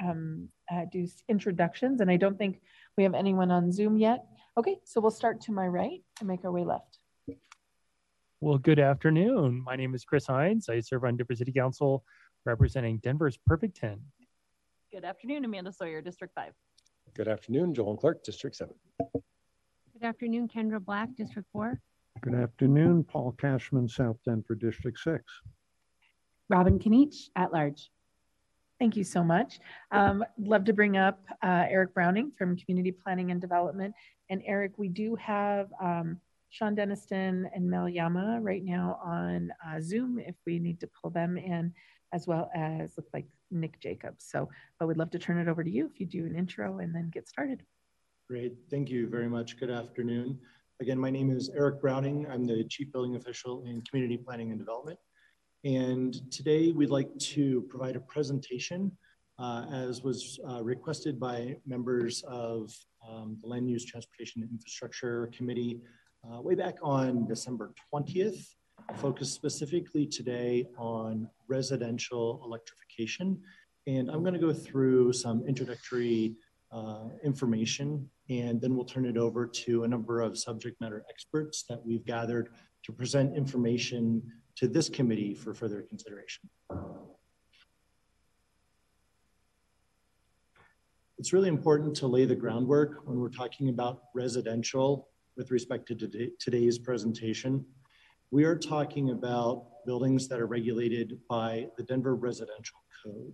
um, uh, do introductions, and I don't think we have anyone on Zoom yet. Okay, so we'll start to my right and make our way left. Well, good afternoon. My name is Chris Hinds. I serve on Denver City Council representing Denver's Perfect 10. Good afternoon, Amanda Sawyer, District 5. Good afternoon, Jolon Clark, District 7. Good afternoon, Kendra Black, District 4. Good afternoon, Paul Kashmann, South Denver, District 6. Robin Kniech, at large. Thank you so much. Um, love to bring up uh, Eric Browning from Community Planning and Development. And Eric, we do have um, Sean Denniston and Mel Yemma right now on uh, Zoom if we need to pull them in, as well as look like Nick Jacobs. So, but we'd love to turn it over to you if you do an intro and then get started. Great. Thank you very much. Good afternoon. Again, my name is Eric Browning. I'm the Chief Building Official in Community Planning and Development. And today we'd like to provide a presentation uh, as was uh, requested by members of um, the Land Use Transportation Infrastructure Committee uh, way back on December 20th, focused specifically today on residential electrification. And I'm gonna go through some introductory uh, information and then we'll turn it over to a number of subject matter experts that we've gathered to present information to this committee for further consideration. It's really important to lay the groundwork when we're talking about residential with respect to today, today's presentation. We are talking about buildings that are regulated by the Denver Residential Code.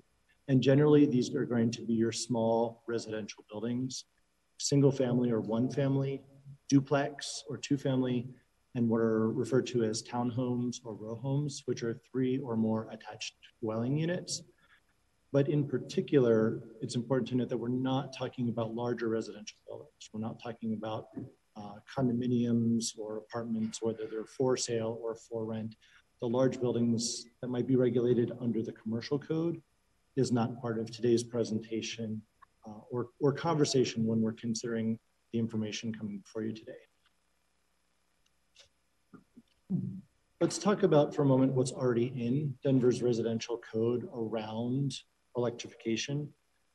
And generally, these are going to be your small residential buildings, single family or one family, duplex or two family, and what are referred to as townhomes or row homes, which are three or more attached dwelling units. But in particular, it's important to note that we're not talking about larger residential buildings. We're not talking about uh, condominiums or apartments, whether they're for sale or for rent. The large buildings that might be regulated under the commercial code is not part of today's presentation uh, or, or conversation when we're considering the information coming before you today. Let's talk about for a moment what's already in Denver's residential code around electrification.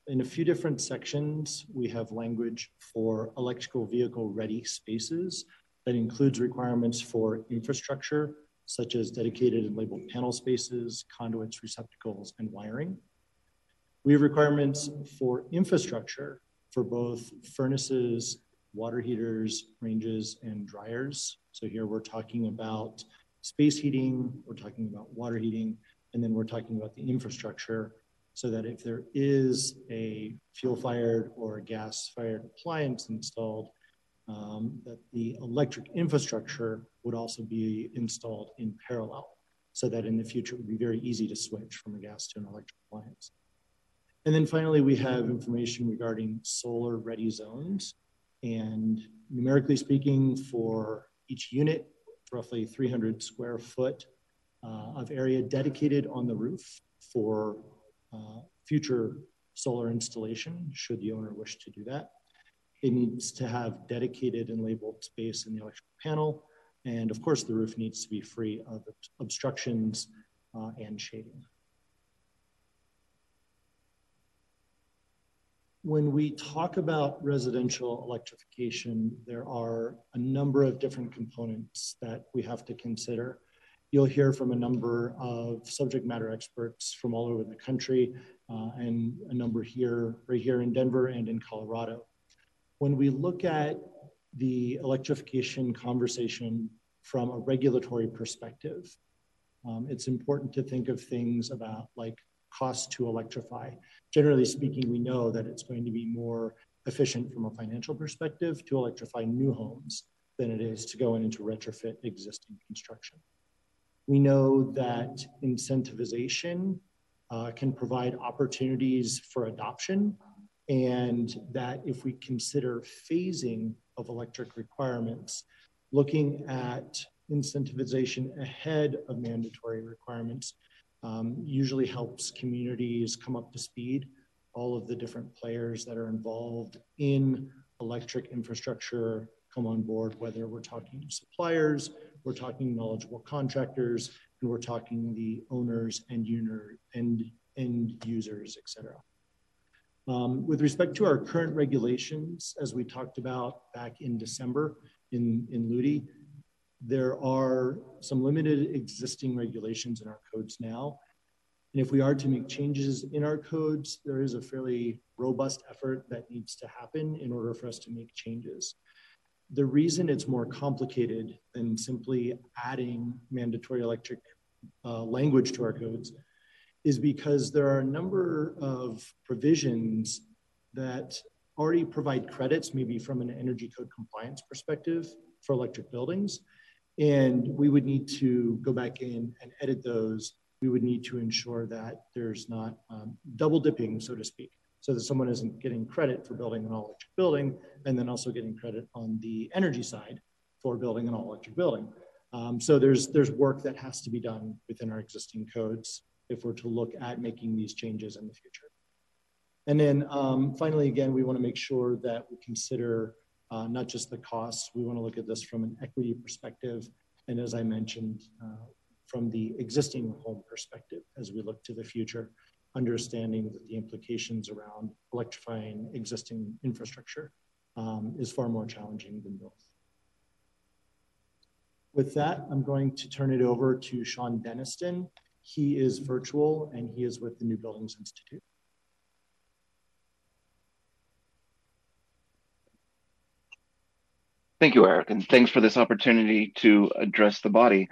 In a few different sections, we have language for electrical vehicle ready spaces that includes requirements for infrastructure, such as dedicated and labeled panel spaces, conduits, receptacles, and wiring. We have requirements for infrastructure for both furnaces, water heaters, ranges, and dryers. So here we're talking about space heating, we're talking about water heating, and then we're talking about the infrastructure so that if there is a fuel fired or gas fired appliance installed, um, that the electric infrastructure would also be installed in parallel so that in the future it would be very easy to switch from a gas to an electric appliance. And then finally, we have information regarding solar ready zones. And numerically speaking, for each unit, roughly 300 square foot uh, of area dedicated on the roof for uh, future solar installation, should the owner wish to do that. It needs to have dedicated and labeled space in the electrical panel. And of course, the roof needs to be free of obstructions uh, and shading. When we talk about residential electrification, there are a number of different components that we have to consider. You'll hear from a number of subject matter experts from all over the country uh, and a number here, right here in Denver and in Colorado. When we look at the electrification conversation from a regulatory perspective, um, it's important to think of things about like cost to electrify. Generally speaking, we know that it's going to be more efficient from a financial perspective to electrify new homes than it is to go in and to retrofit existing construction. We know that incentivization uh, can provide opportunities for adoption, and that if we consider phasing of electric requirements, looking at incentivization ahead of mandatory requirements um, usually helps communities come up to speed, all of the different players that are involved in electric infrastructure come on board, whether we're talking suppliers, we're talking knowledgeable contractors, and we're talking the owners and, user, and end users, et cetera. Um, with respect to our current regulations, as we talked about back in December in, in LUTI, there are some limited existing regulations in our codes now. And if we are to make changes in our codes, there is a fairly robust effort that needs to happen in order for us to make changes. The reason it's more complicated than simply adding mandatory electric uh, language to our codes is because there are a number of provisions that already provide credits, maybe from an energy code compliance perspective for electric buildings. And we would need to go back in and edit those. We would need to ensure that there's not um, double dipping, so to speak, so that someone isn't getting credit for building an all electric building and then also getting credit on the energy side for building an all electric building. Um, so there's, there's work that has to be done within our existing codes if we're to look at making these changes in the future. And then um, finally, again, we want to make sure that we consider uh, not just the costs. We want to look at this from an equity perspective. And as I mentioned, uh, from the existing home perspective as we look to the future, understanding that the implications around electrifying existing infrastructure um, is far more challenging than both. With that, I'm going to turn it over to Sean Denniston. He is virtual and he is with the New Buildings Institute. Thank you, Eric, and thanks for this opportunity to address the body.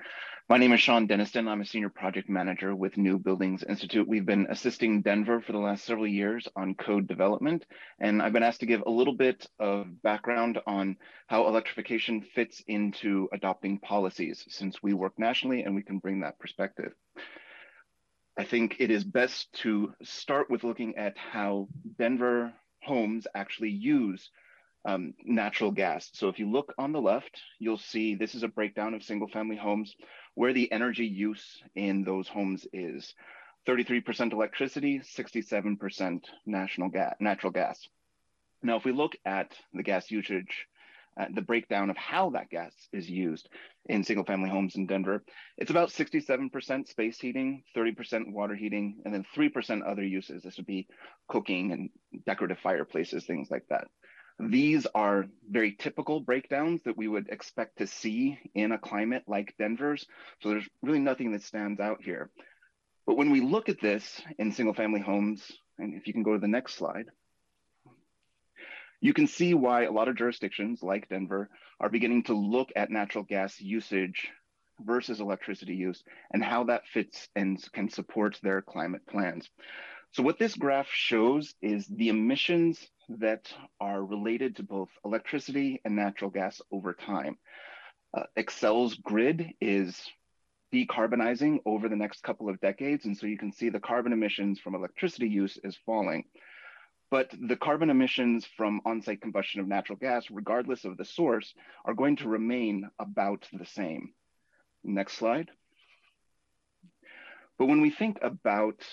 My name is Sean Denniston. I'm a senior project manager with New Buildings Institute. We've been assisting Denver for the last several years on code development, and I've been asked to give a little bit of background on how electrification fits into adopting policies since we work nationally and we can bring that perspective. I think it is best to start with looking at how Denver homes actually use um, natural gas. So if you look on the left, you'll see this is a breakdown of single family homes where the energy use in those homes is 33% electricity, 67% national natural gas. Now, if we look at the gas usage, uh, the breakdown of how that gas is used in single family homes in Denver, it's about 67% space heating, 30% water heating, and then 3% other uses. This would be cooking and decorative fireplaces, things like that. These are very typical breakdowns that we would expect to see in a climate like Denver's. So there's really nothing that stands out here. But when we look at this in single family homes, and if you can go to the next slide, you can see why a lot of jurisdictions like Denver are beginning to look at natural gas usage versus electricity use and how that fits and can support their climate plans. So what this graph shows is the emissions that are related to both electricity and natural gas over time. Uh, Xcel's grid is decarbonizing over the next couple of decades. And so you can see the carbon emissions from electricity use is falling. But the carbon emissions from on-site combustion of natural gas, regardless of the source, are going to remain about the same. Next slide. But when we think about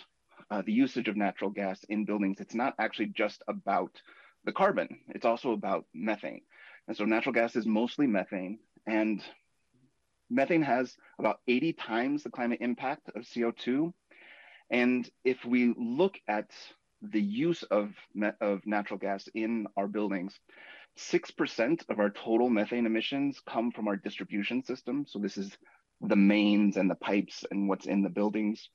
uh, the usage of natural gas in buildings, it's not actually just about the carbon, it's also about methane. And so natural gas is mostly methane, and methane has about 80 times the climate impact of CO2. And if we look at the use of, of natural gas in our buildings, 6% of our total methane emissions come from our distribution system. So this is the mains and the pipes and what's in the buildings.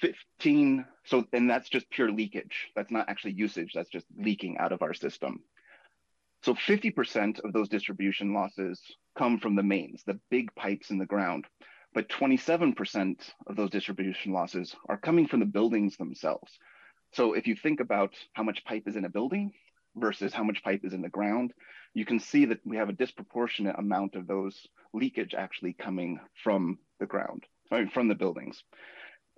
15, so, and that's just pure leakage. That's not actually usage, that's just leaking out of our system. So 50% of those distribution losses come from the mains, the big pipes in the ground. But 27% of those distribution losses are coming from the buildings themselves. So if you think about how much pipe is in a building versus how much pipe is in the ground, you can see that we have a disproportionate amount of those leakage actually coming from the ground, I mean, from the buildings.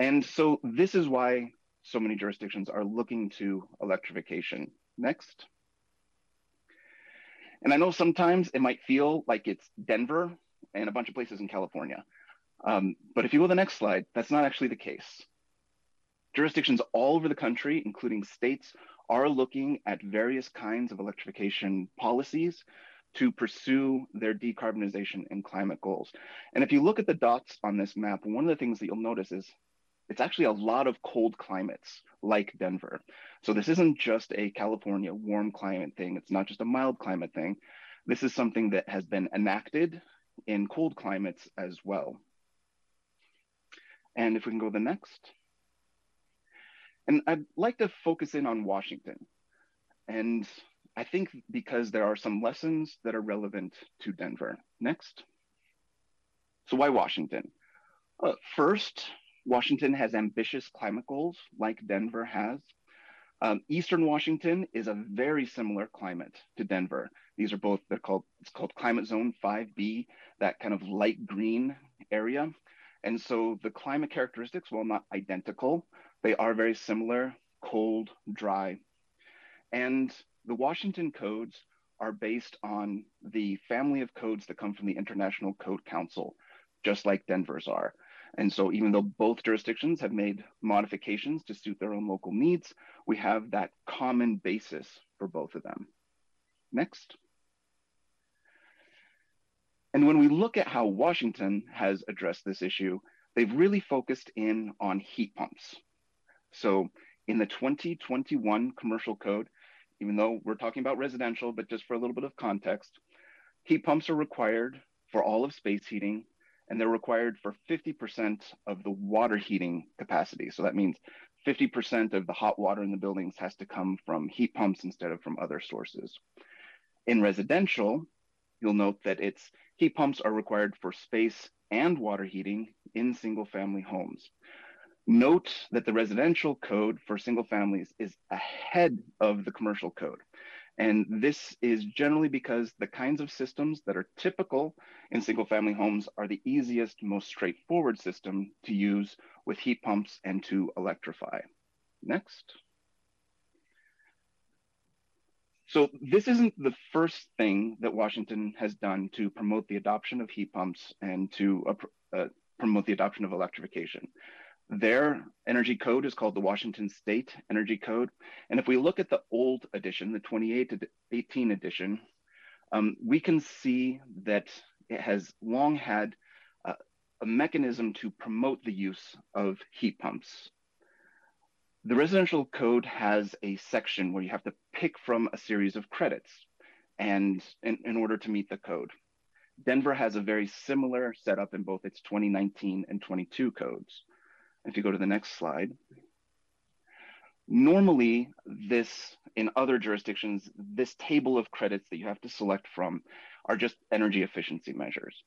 And so this is why so many jurisdictions are looking to electrification. Next. And I know sometimes it might feel like it's Denver and a bunch of places in California. Um, but if you go to the next slide, that's not actually the case. Jurisdictions all over the country, including states, are looking at various kinds of electrification policies to pursue their decarbonization and climate goals. And if you look at the dots on this map, one of the things that you'll notice is it's actually a lot of cold climates like Denver. So this isn't just a California warm climate thing. It's not just a mild climate thing. This is something that has been enacted in cold climates as well. And if we can go to the next. And I'd like to focus in on Washington. And I think because there are some lessons that are relevant to Denver. Next. So why Washington? Uh, first, Washington has ambitious climate goals like Denver has. Um, Eastern Washington is a very similar climate to Denver. These are both, they're called, it's called climate zone 5B, that kind of light green area. And so the climate characteristics, while not identical, they are very similar, cold, dry. And the Washington codes are based on the family of codes that come from the International Code Council, just like Denver's are. And so even though both jurisdictions have made modifications to suit their own local needs, we have that common basis for both of them. Next. And when we look at how Washington has addressed this issue, they've really focused in on heat pumps. So in the 2021 commercial code, even though we're talking about residential, but just for a little bit of context, heat pumps are required for all of space heating and they're required for 50% of the water heating capacity. So that means 50% of the hot water in the buildings has to come from heat pumps instead of from other sources. In residential, you'll note that it's heat pumps are required for space and water heating in single family homes. Note that the residential code for single families is ahead of the commercial code. And this is generally because the kinds of systems that are typical in single family homes are the easiest, most straightforward system to use with heat pumps and to electrify. Next. So this isn't the first thing that Washington has done to promote the adoption of heat pumps and to uh, uh, promote the adoption of electrification. Their energy code is called the Washington State Energy Code. And if we look at the old edition, the 2018 edition, um, we can see that it has long had a mechanism to promote the use of heat pumps. The residential code has a section where you have to pick from a series of credits and in, in order to meet the code. Denver has a very similar setup in both its 2019 and 22 codes. If you go to the next slide, normally this, in other jurisdictions, this table of credits that you have to select from are just energy efficiency measures.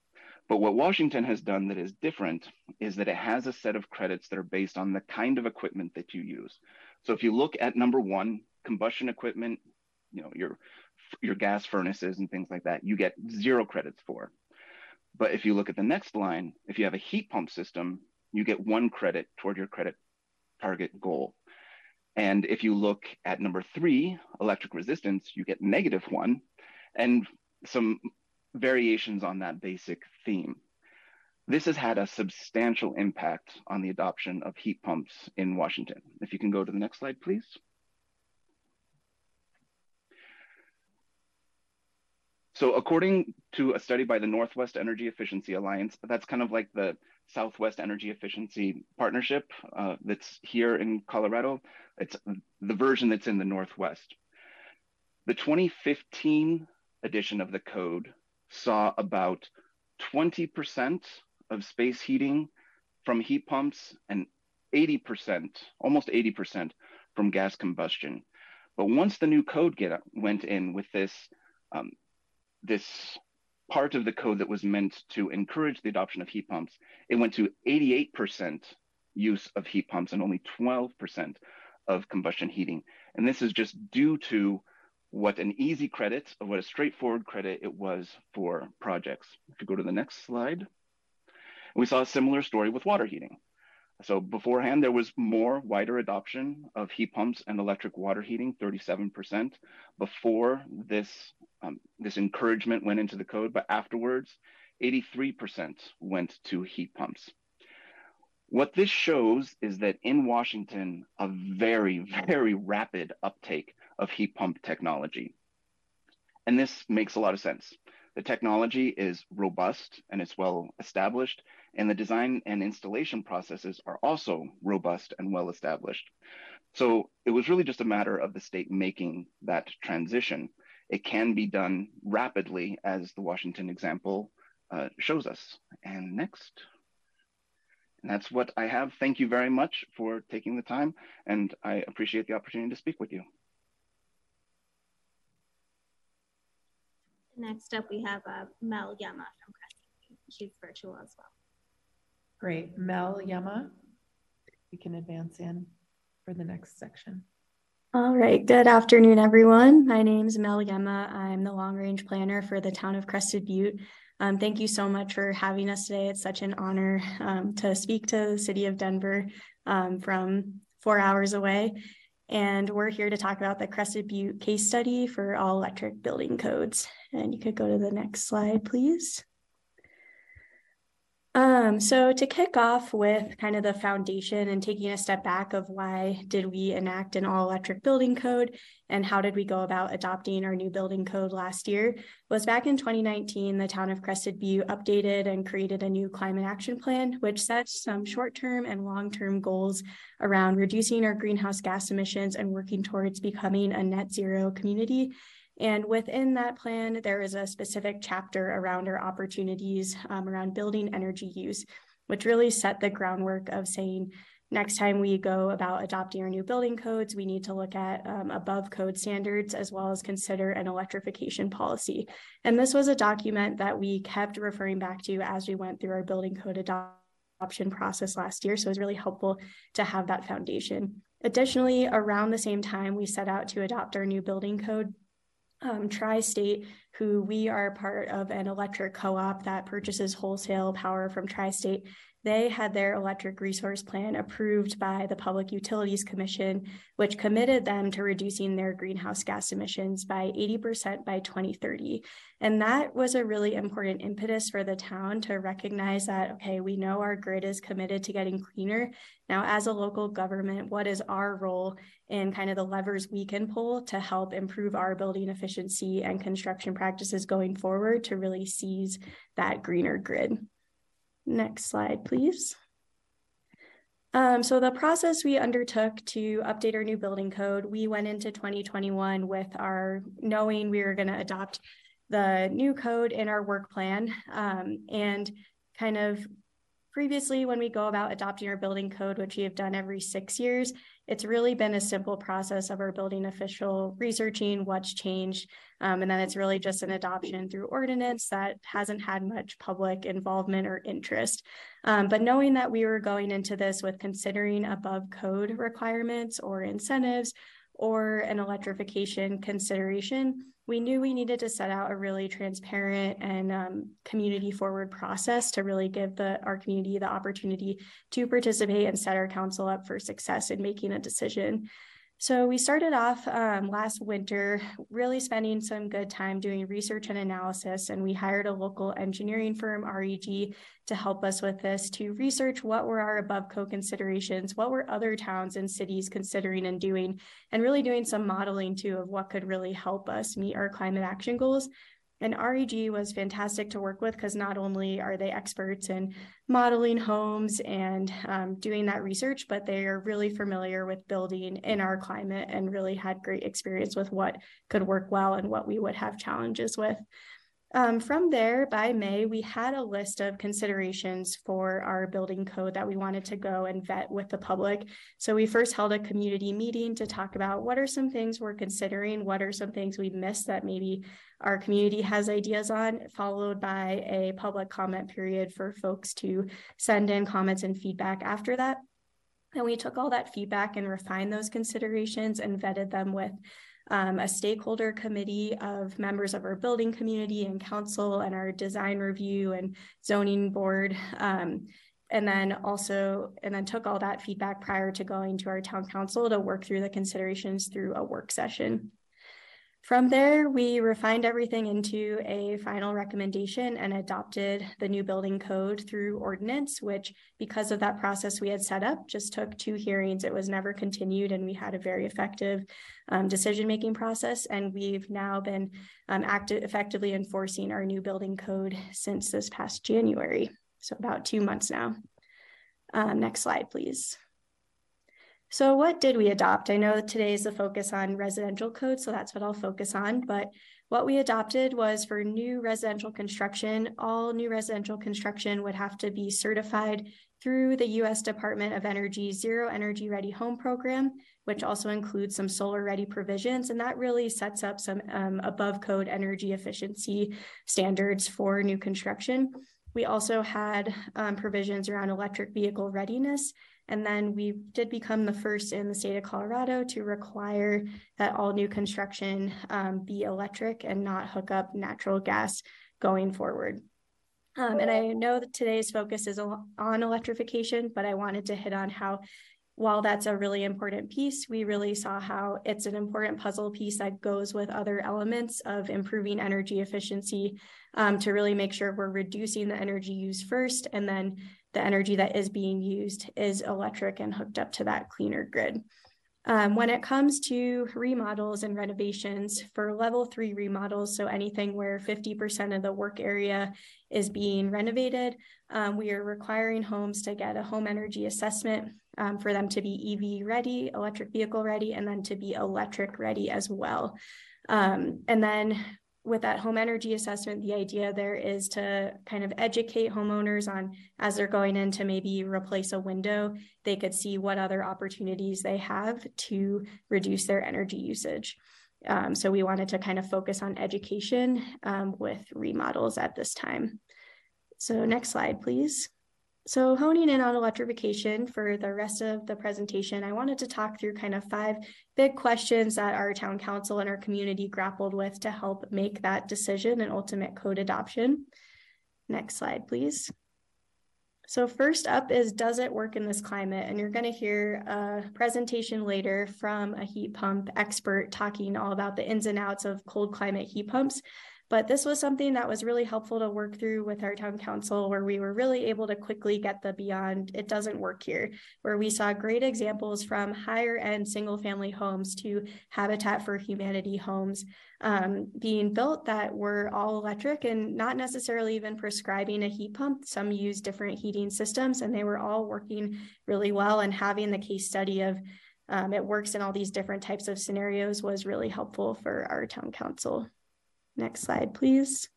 But what Washington has done that is different is that it has a set of credits that are based on the kind of equipment that you use. So if you look at number one, combustion equipment, you know, your, your gas furnaces and things like that, you get zero credits for. But if you look at the next line, if you have a heat pump system, you get one credit toward your credit target goal. And if you look at number three, electric resistance, you get negative one and some variations on that basic theme. This has had a substantial impact on the adoption of heat pumps in Washington. If you can go to the next slide, please. So according to a study by the Northwest Energy Efficiency Alliance, that's kind of like the Southwest Energy Efficiency Partnership uh, that's here in Colorado. It's the version that's in the Northwest. The 2015 edition of the code saw about 20% of space heating from heat pumps and 80%, almost 80% from gas combustion. But once the new code get, went in with this, um, this part of the code that was meant to encourage the adoption of heat pumps, it went to 88% use of heat pumps and only 12% of combustion heating. And this is just due to what an easy credit, or what a straightforward credit it was for projects. If you go to the next slide, we saw a similar story with water heating. So beforehand, there was more wider adoption of heat pumps and electric water heating, 37%, before this, um, this encouragement went into the code, but afterwards, 83% went to heat pumps. What this shows is that in Washington, a very, very rapid uptake of heat pump technology. And this makes a lot of sense. The technology is robust and it's well established, and the design and installation processes are also robust and well established. So it was really just a matter of the state making that transition. It can be done rapidly, as the Washington example uh, shows us. And next. And that's what I have. Thank you very much for taking the time, and I appreciate the opportunity to speak with you. Next up, we have uh, Mel Yemma from Crescent. She's virtual as well. Great. Mel Yemma, you can advance in for the next section. All right. Good afternoon, everyone. My name is Mel Yemma. I'm the long range planner for the town of Crested Butte. Um, thank you so much for having us today. It's such an honor um, to speak to the city of Denver um, from four hours away. And we're here to talk about the Crested Butte case study for all electric building codes. And you could go to the next slide, please. Um, so to kick off with kind of the foundation and taking a step back of why did we enact an all electric building code and how did we go about adopting our new building code last year was back in 2019, the town of Crested Butte updated and created a new climate action plan, which sets some short-term and long-term goals around reducing our greenhouse gas emissions and working towards becoming a net zero community and within that plan, there is a specific chapter around our opportunities um, around building energy use, which really set the groundwork of saying next time we go about adopting our new building codes, we need to look at um, above code standards as well as consider an electrification policy. And this was a document that we kept referring back to as we went through our building code adoption process last year. So it was really helpful to have that foundation. Additionally, around the same time, we set out to adopt our new building code um, Tri State, who we are part of an electric co op that purchases wholesale power from Tri State, they had their electric resource plan approved by the Public Utilities Commission, which committed them to reducing their greenhouse gas emissions by 80% by 2030. And that was a really important impetus for the town to recognize that, okay, we know our grid is committed to getting cleaner. Now, as a local government, what is our role in kind of the levers we can pull to help improve our building efficiency and construction practices going forward to really seize that greener grid? Next slide, please. Um, so the process we undertook to update our new building code, we went into 2021 with our knowing we were going to adopt the new code in our work plan um, and kind of previously when we go about adopting our building code, which we have done every six years, it's really been a simple process of our building official researching what's changed. Um, and then it's really just an adoption through ordinance that hasn't had much public involvement or interest. Um, but knowing that we were going into this with considering above code requirements or incentives or an electrification consideration, we knew we needed to set out a really transparent and um, community forward process to really give the our community the opportunity to participate and set our council up for success in making a decision so we started off um, last winter, really spending some good time doing research and analysis, and we hired a local engineering firm, REG, to help us with this to research what were our above code considerations, what were other towns and cities considering and doing, and really doing some modeling too of what could really help us meet our climate action goals and REG was fantastic to work with because not only are they experts in modeling homes and um, doing that research, but they are really familiar with building in our climate and really had great experience with what could work well and what we would have challenges with. Um, from there, by May, we had a list of considerations for our building code that we wanted to go and vet with the public. So we first held a community meeting to talk about what are some things we're considering, what are some things we missed that maybe our community has ideas on, followed by a public comment period for folks to send in comments and feedback after that. And we took all that feedback and refined those considerations and vetted them with um, a stakeholder committee of members of our building community and council and our design review and zoning board. Um, and then also, and then took all that feedback prior to going to our town council to work through the considerations through a work session. From there, we refined everything into a final recommendation and adopted the new building code through ordinance, which, because of that process we had set up, just took two hearings. It was never continued, and we had a very effective um, decision making process. And we've now been um, active, effectively enforcing our new building code since this past January. so about two months now. Um, next slide, please. So what did we adopt? I know today is the focus on residential code, so that's what I'll focus on, but what we adopted was for new residential construction, all new residential construction would have to be certified through the US Department of Energy Zero Energy Ready Home Program, which also includes some solar ready provisions. And that really sets up some um, above code energy efficiency standards for new construction. We also had um, provisions around electric vehicle readiness. And then we did become the first in the state of Colorado to require that all new construction um, be electric and not hook up natural gas going forward. Um, and I know that today's focus is on electrification, but I wanted to hit on how, while that's a really important piece, we really saw how it's an important puzzle piece that goes with other elements of improving energy efficiency um, to really make sure we're reducing the energy use first, and then the energy that is being used is electric and hooked up to that cleaner grid. Um, when it comes to remodels and renovations for level three remodels, so anything where 50% of the work area is being renovated, um, we are requiring homes to get a home energy assessment um, for them to be EV ready, electric vehicle ready, and then to be electric ready as well. Um, and then with that home energy assessment, the idea there is to kind of educate homeowners on as they're going in to maybe replace a window, they could see what other opportunities they have to reduce their energy usage. Um, so we wanted to kind of focus on education um, with remodels at this time. So next slide, please. So honing in on electrification for the rest of the presentation, I wanted to talk through kind of five big questions that our town council and our community grappled with to help make that decision and ultimate code adoption. Next slide, please. So first up is, does it work in this climate? And you're gonna hear a presentation later from a heat pump expert talking all about the ins and outs of cold climate heat pumps. But this was something that was really helpful to work through with our town council, where we were really able to quickly get the beyond it doesn't work here, where we saw great examples from higher end single family homes to Habitat for Humanity homes um, being built that were all electric and not necessarily even prescribing a heat pump. Some use different heating systems, and they were all working really well. And having the case study of um, it works in all these different types of scenarios was really helpful for our town council. Next slide, please.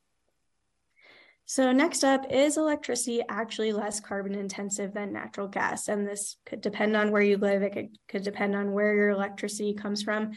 So next up, is electricity actually less carbon intensive than natural gas? And this could depend on where you live. It could, could depend on where your electricity comes from.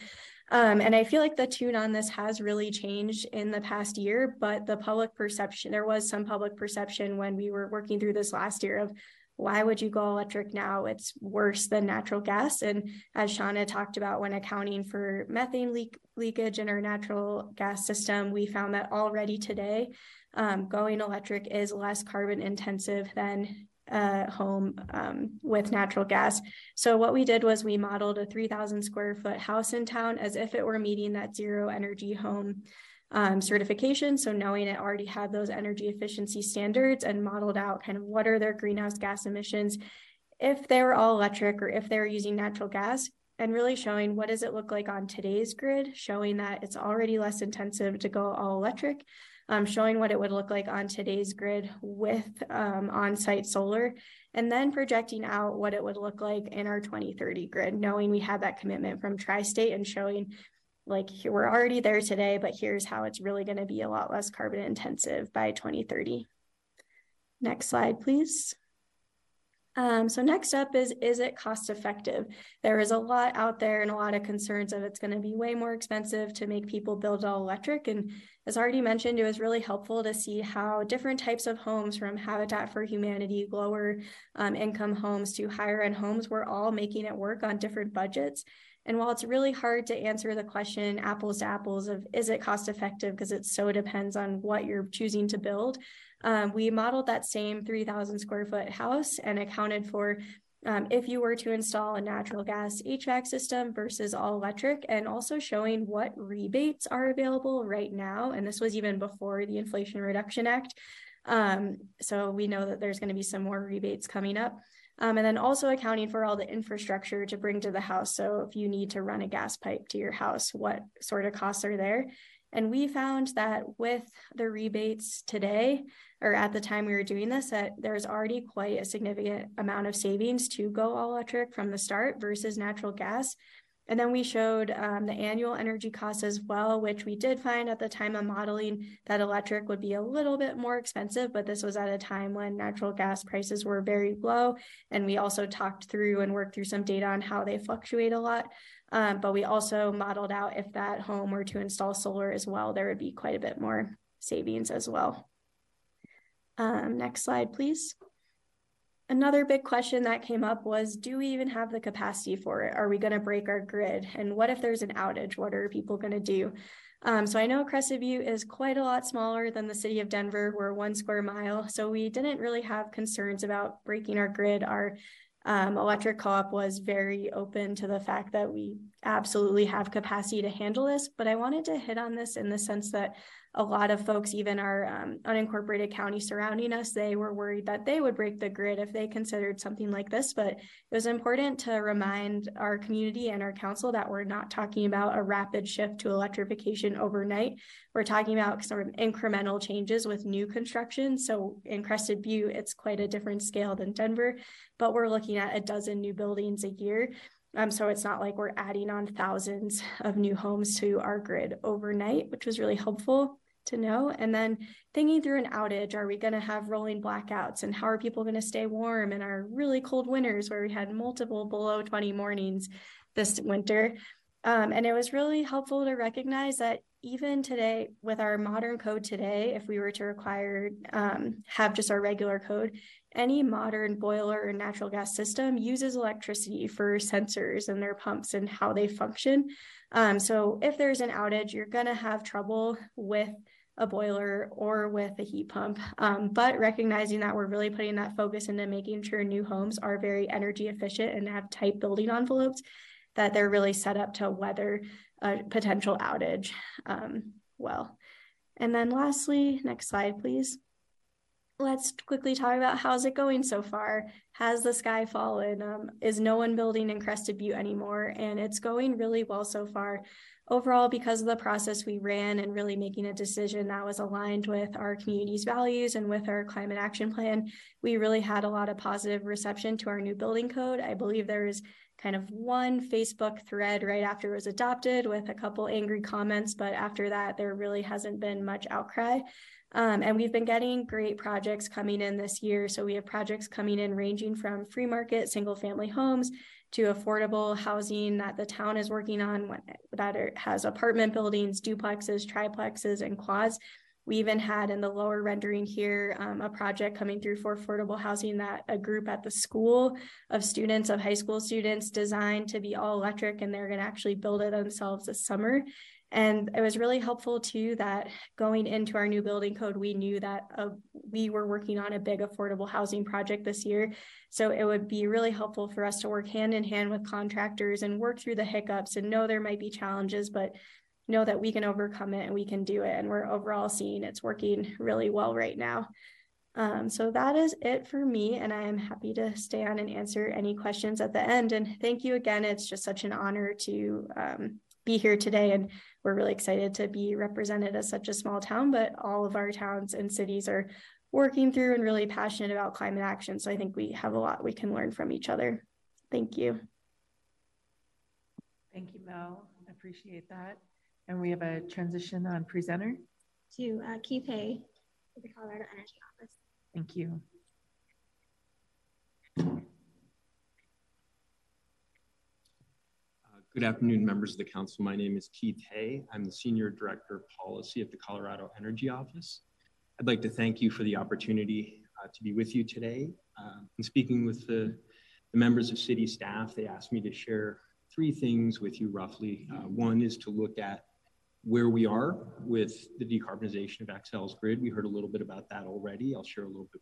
Um, and I feel like the tune on this has really changed in the past year, but the public perception, there was some public perception when we were working through this last year of why would you go electric now? It's worse than natural gas. And as Shauna talked about, when accounting for methane leak, leakage in our natural gas system, we found that already today, um, going electric is less carbon intensive than a home um, with natural gas. So what we did was we modeled a 3,000 square foot house in town as if it were meeting that zero energy home um, certification. So knowing it already had those energy efficiency standards and modeled out kind of what are their greenhouse gas emissions if they were all electric or if they were using natural gas and really showing what does it look like on today's grid, showing that it's already less intensive to go all electric, um, showing what it would look like on today's grid with um, on-site solar, and then projecting out what it would look like in our 2030 grid, knowing we had that commitment from Tri-State and showing like we're already there today, but here's how it's really going to be a lot less carbon intensive by 2030. Next slide, please. Um, so next up is, is it cost effective? There is a lot out there and a lot of concerns of it's going to be way more expensive to make people build all electric. And as already mentioned, it was really helpful to see how different types of homes from Habitat for Humanity, lower um, income homes to higher end homes were all making it work on different budgets. And while it's really hard to answer the question apples to apples of is it cost effective because it so depends on what you're choosing to build, um, we modeled that same 3,000 square foot house and accounted for um, if you were to install a natural gas HVAC system versus all electric, and also showing what rebates are available right now. And this was even before the Inflation Reduction Act. Um, so we know that there's going to be some more rebates coming up. Um, and then also accounting for all the infrastructure to bring to the house. So if you need to run a gas pipe to your house, what sort of costs are there? And we found that with the rebates today, or at the time we were doing this, that there's already quite a significant amount of savings to go all electric from the start versus natural gas. And then we showed um, the annual energy costs as well, which we did find at the time of modeling that electric would be a little bit more expensive, but this was at a time when natural gas prices were very low. And we also talked through and worked through some data on how they fluctuate a lot. Um, but we also modeled out if that home were to install solar as well, there would be quite a bit more savings as well. Um, next slide, please. Another big question that came up was do we even have the capacity for it? Are we going to break our grid? And what if there's an outage? What are people going to do? Um, so I know Crested Butte is quite a lot smaller than the city of Denver. We're one square mile. So we didn't really have concerns about breaking our grid. Our um, electric co-op was very open to the fact that we absolutely have capacity to handle this. But I wanted to hit on this in the sense that a lot of folks, even our um, unincorporated county surrounding us, they were worried that they would break the grid if they considered something like this. But it was important to remind our community and our council that we're not talking about a rapid shift to electrification overnight. We're talking about sort of incremental changes with new construction. So in Crested Butte, it's quite a different scale than Denver, but we're looking at a dozen new buildings a year. Um, so it's not like we're adding on thousands of new homes to our grid overnight, which was really helpful to know. And then thinking through an outage, are we going to have rolling blackouts and how are people going to stay warm in our really cold winters where we had multiple below 20 mornings this winter? Um, and it was really helpful to recognize that even today, with our modern code today, if we were to require um, have just our regular code, any modern boiler or natural gas system uses electricity for sensors and their pumps and how they function. Um, so if there's an outage, you're going to have trouble with a boiler or with a heat pump. Um, but recognizing that we're really putting that focus into making sure new homes are very energy efficient and have tight building envelopes, that they're really set up to weather a potential outage um, well. And then lastly, next slide, please let's quickly talk about how's it going so far. Has the sky fallen? Um, is no one building in Crested Butte anymore? And it's going really well so far. Overall, because of the process we ran and really making a decision that was aligned with our community's values and with our climate action plan, we really had a lot of positive reception to our new building code. I believe there is kind of one Facebook thread right after it was adopted with a couple angry comments, but after that, there really hasn't been much outcry. Um, and we've been getting great projects coming in this year. So we have projects coming in ranging from free market single family homes to affordable housing that the town is working on that has apartment buildings, duplexes, triplexes, and quads. We even had in the lower rendering here um, a project coming through for affordable housing that a group at the school of students, of high school students, designed to be all electric, and they're going to actually build it themselves this summer. And it was really helpful too that going into our new building code, we knew that uh, we were working on a big affordable housing project this year. So it would be really helpful for us to work hand in hand with contractors and work through the hiccups and know there might be challenges, but know that we can overcome it and we can do it. And we're overall seeing it's working really well right now. Um, so that is it for me, and I am happy to stay on and answer any questions at the end. And thank you again. It's just such an honor to um, be here today. And we're really excited to be represented as such a small town, but all of our towns and cities are working through and really passionate about climate action. So I think we have a lot we can learn from each other. Thank you. Thank you, Mel. I appreciate that. And we have a transition on presenter. To uh, Keith Hay, the Colorado Energy Office. Thank you. Good afternoon, members of the council. My name is Keith Hay. I'm the Senior Director of Policy at the Colorado Energy Office. I'd like to thank you for the opportunity uh, to be with you today. Uh, in speaking with the, the, members of city staff, they asked me to share three things with you roughly. Uh, one is to look at where we are with the decarbonization of Xcel's grid. We heard a little bit about that already. I'll share a little bit.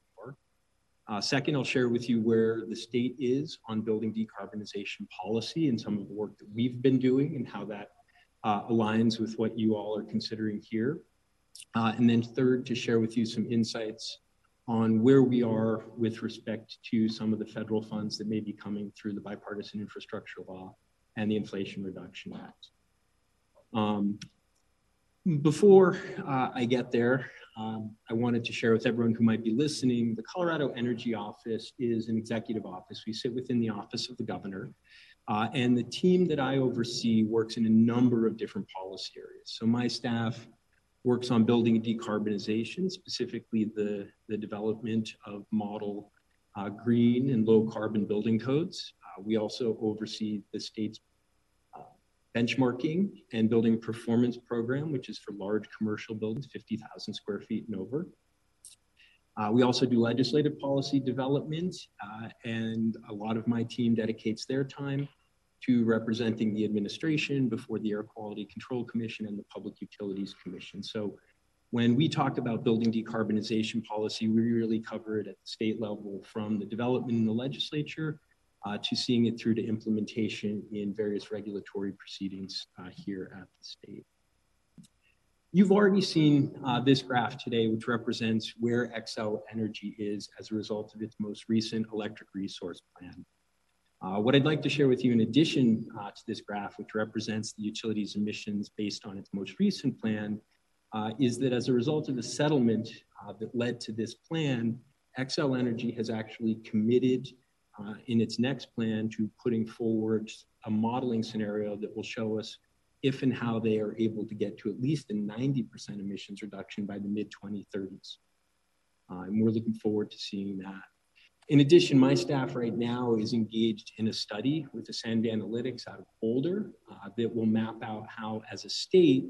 Uh, second, I'll share with you where the state is on building decarbonization policy and some of the work that we've been doing and how that uh, aligns with what you all are considering here. Uh, and then third, to share with you some insights on where we are with respect to some of the federal funds that may be coming through the bipartisan infrastructure law and the Inflation Reduction Act. Um, before uh, I get there, um, I wanted to share with everyone who might be listening, the Colorado Energy Office is an executive office. We sit within the office of the governor. Uh, and the team that I oversee works in a number of different policy areas. So my staff works on building decarbonization, specifically the, the development of model uh, green and low carbon building codes. Uh, we also oversee the state's benchmarking and building performance program, which is for large commercial buildings, 50,000 square feet and over. Uh, we also do legislative policy development, uh, and a lot of my team dedicates their time to representing the administration before the Air Quality Control Commission and the Public Utilities Commission. So when we talk about building decarbonization policy, we really cover it at the state level from the development in the legislature uh, to seeing it through to implementation in various regulatory proceedings uh, here at the state. You've already seen uh, this graph today, which represents where Xcel Energy is as a result of its most recent electric resource plan. Uh, what I'd like to share with you in addition uh, to this graph, which represents the utility's emissions based on its most recent plan, uh, is that as a result of the settlement that led to this plan, Xcel Energy has actually committed uh, in its next plan to putting forward a modeling scenario that will show us if and how they are able to get to at least a 90% emissions reduction by the mid 2030s. Uh, and we're looking forward to seeing that. In addition, my staff right now is engaged in a study with the Sand Analytics out of Boulder uh, that will map out how, as a state,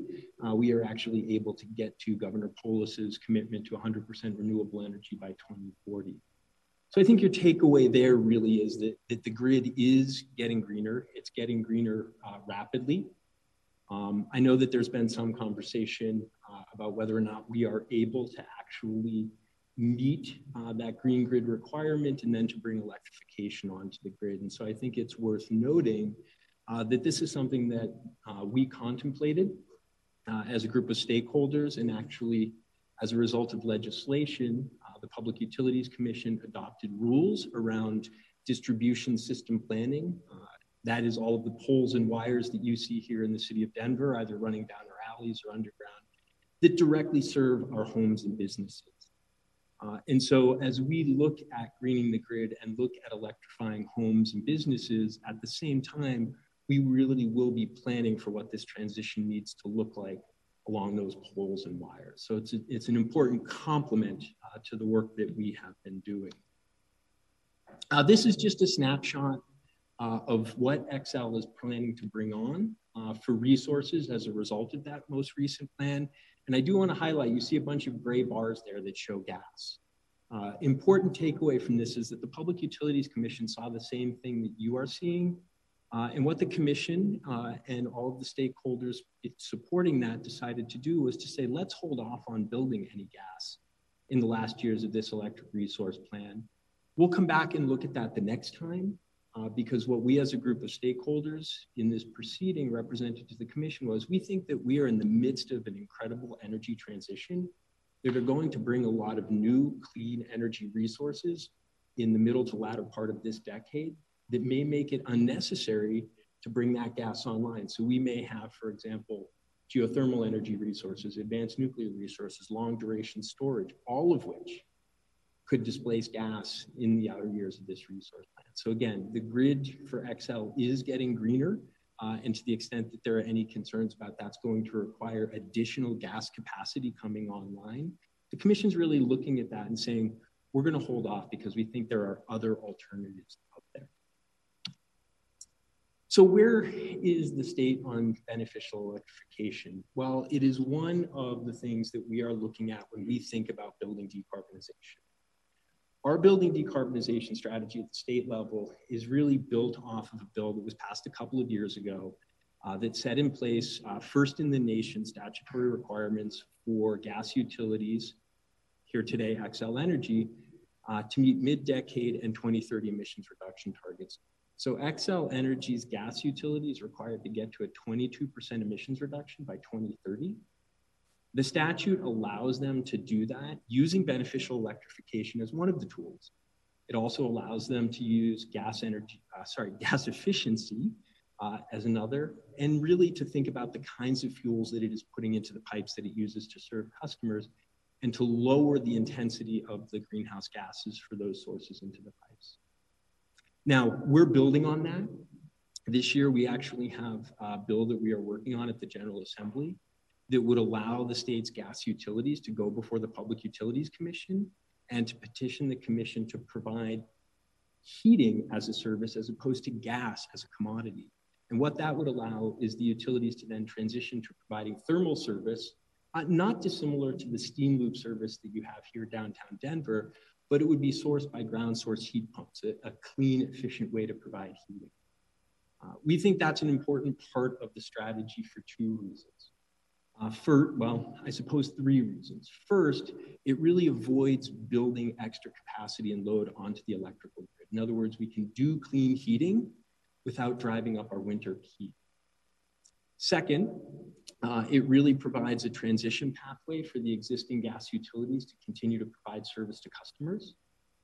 uh, we are actually able to get to Governor Polis's commitment to 100% renewable energy by 2040. So I think your takeaway there really is that, that the grid is getting greener. It's getting greener uh, rapidly. Um, I know that there's been some conversation uh, about whether or not we are able to actually meet uh, that green grid requirement and then to bring electrification onto the grid. And so I think it's worth noting uh, that this is something that uh, we contemplated uh, as a group of stakeholders and actually as a result of legislation, the Public Utilities Commission adopted rules around distribution system planning. Uh, that is all of the poles and wires that you see here in the city of Denver, either running down our alleys or underground, that directly serve our homes and businesses. Uh, and so as we look at greening the grid and look at electrifying homes and businesses at the same time, we really will be planning for what this transition needs to look like along those poles and wires. So it's, a, it's an important complement uh, to the work that we have been doing. Uh, this is just a snapshot uh, of what Xcel is planning to bring on uh, for resources as a result of that most recent plan. And I do want to highlight, you see a bunch of gray bars there that show gas. Uh, important takeaway from this is that the Public Utilities Commission saw the same thing that you are seeing. Uh, and what the commission uh, and all of the stakeholders supporting that decided to do was to say, let's hold off on building any gas in the last years of this electric resource plan. We'll come back and look at that the next time uh, because what we as a group of stakeholders in this proceeding represented to the commission was we think that we are in the midst of an incredible energy transition that are going to bring a lot of new clean energy resources in the middle to latter part of this decade that may make it unnecessary to bring that gas online. So we may have, for example, geothermal energy resources, advanced nuclear resources, long duration storage, all of which could displace gas in the outer years of this resource plan. So again, the grid for Xcel is getting greener. Uh, and to the extent that there are any concerns about that's going to require additional gas capacity coming online, the commission's really looking at that and saying, we're going to hold off because we think there are other alternatives. So where is the state on beneficial electrification? Well, it is one of the things that we are looking at when we think about building decarbonization. Our building decarbonization strategy at the state level is really built off of a bill that was passed a couple of years ago uh, that set in place uh, first in the nation statutory requirements for gas utilities, here today, Xcel Energy, uh, to meet mid-decade and 2030 emissions reduction targets. So Xcel Energy's gas utility is required to get to a 22% emissions reduction by 2030 the statute allows them to do that using beneficial electrification as one of the tools. It also allows them to use gas energy, uh, sorry, gas efficiency uh, as another, and really to think about the kinds of fuels that it is putting into the pipes that it uses to serve customers and to lower the intensity of the greenhouse gases for those sources into the pipes. Now, we're building on that. This year, we actually have a bill that we are working on at the General Assembly that would allow the state's gas utilities to go before the Public Utilities Commission and to petition the commission to provide heating as a service as opposed to gas as a commodity. And what that would allow is the utilities to then transition to providing thermal service, uh, not dissimilar to the steam loop service that you have here downtown Denver, but it would be sourced by ground source heat pumps, a, a clean, efficient way to provide heating. Uh, we think that's an important part of the strategy for two reasons. Uh, for, well, I suppose three reasons. First, it really avoids building extra capacity and load onto the electrical grid. In other words, we can do clean heating without driving up our winter heat. Second, uh, it really provides a transition pathway for the existing gas utilities to continue to provide service to customers,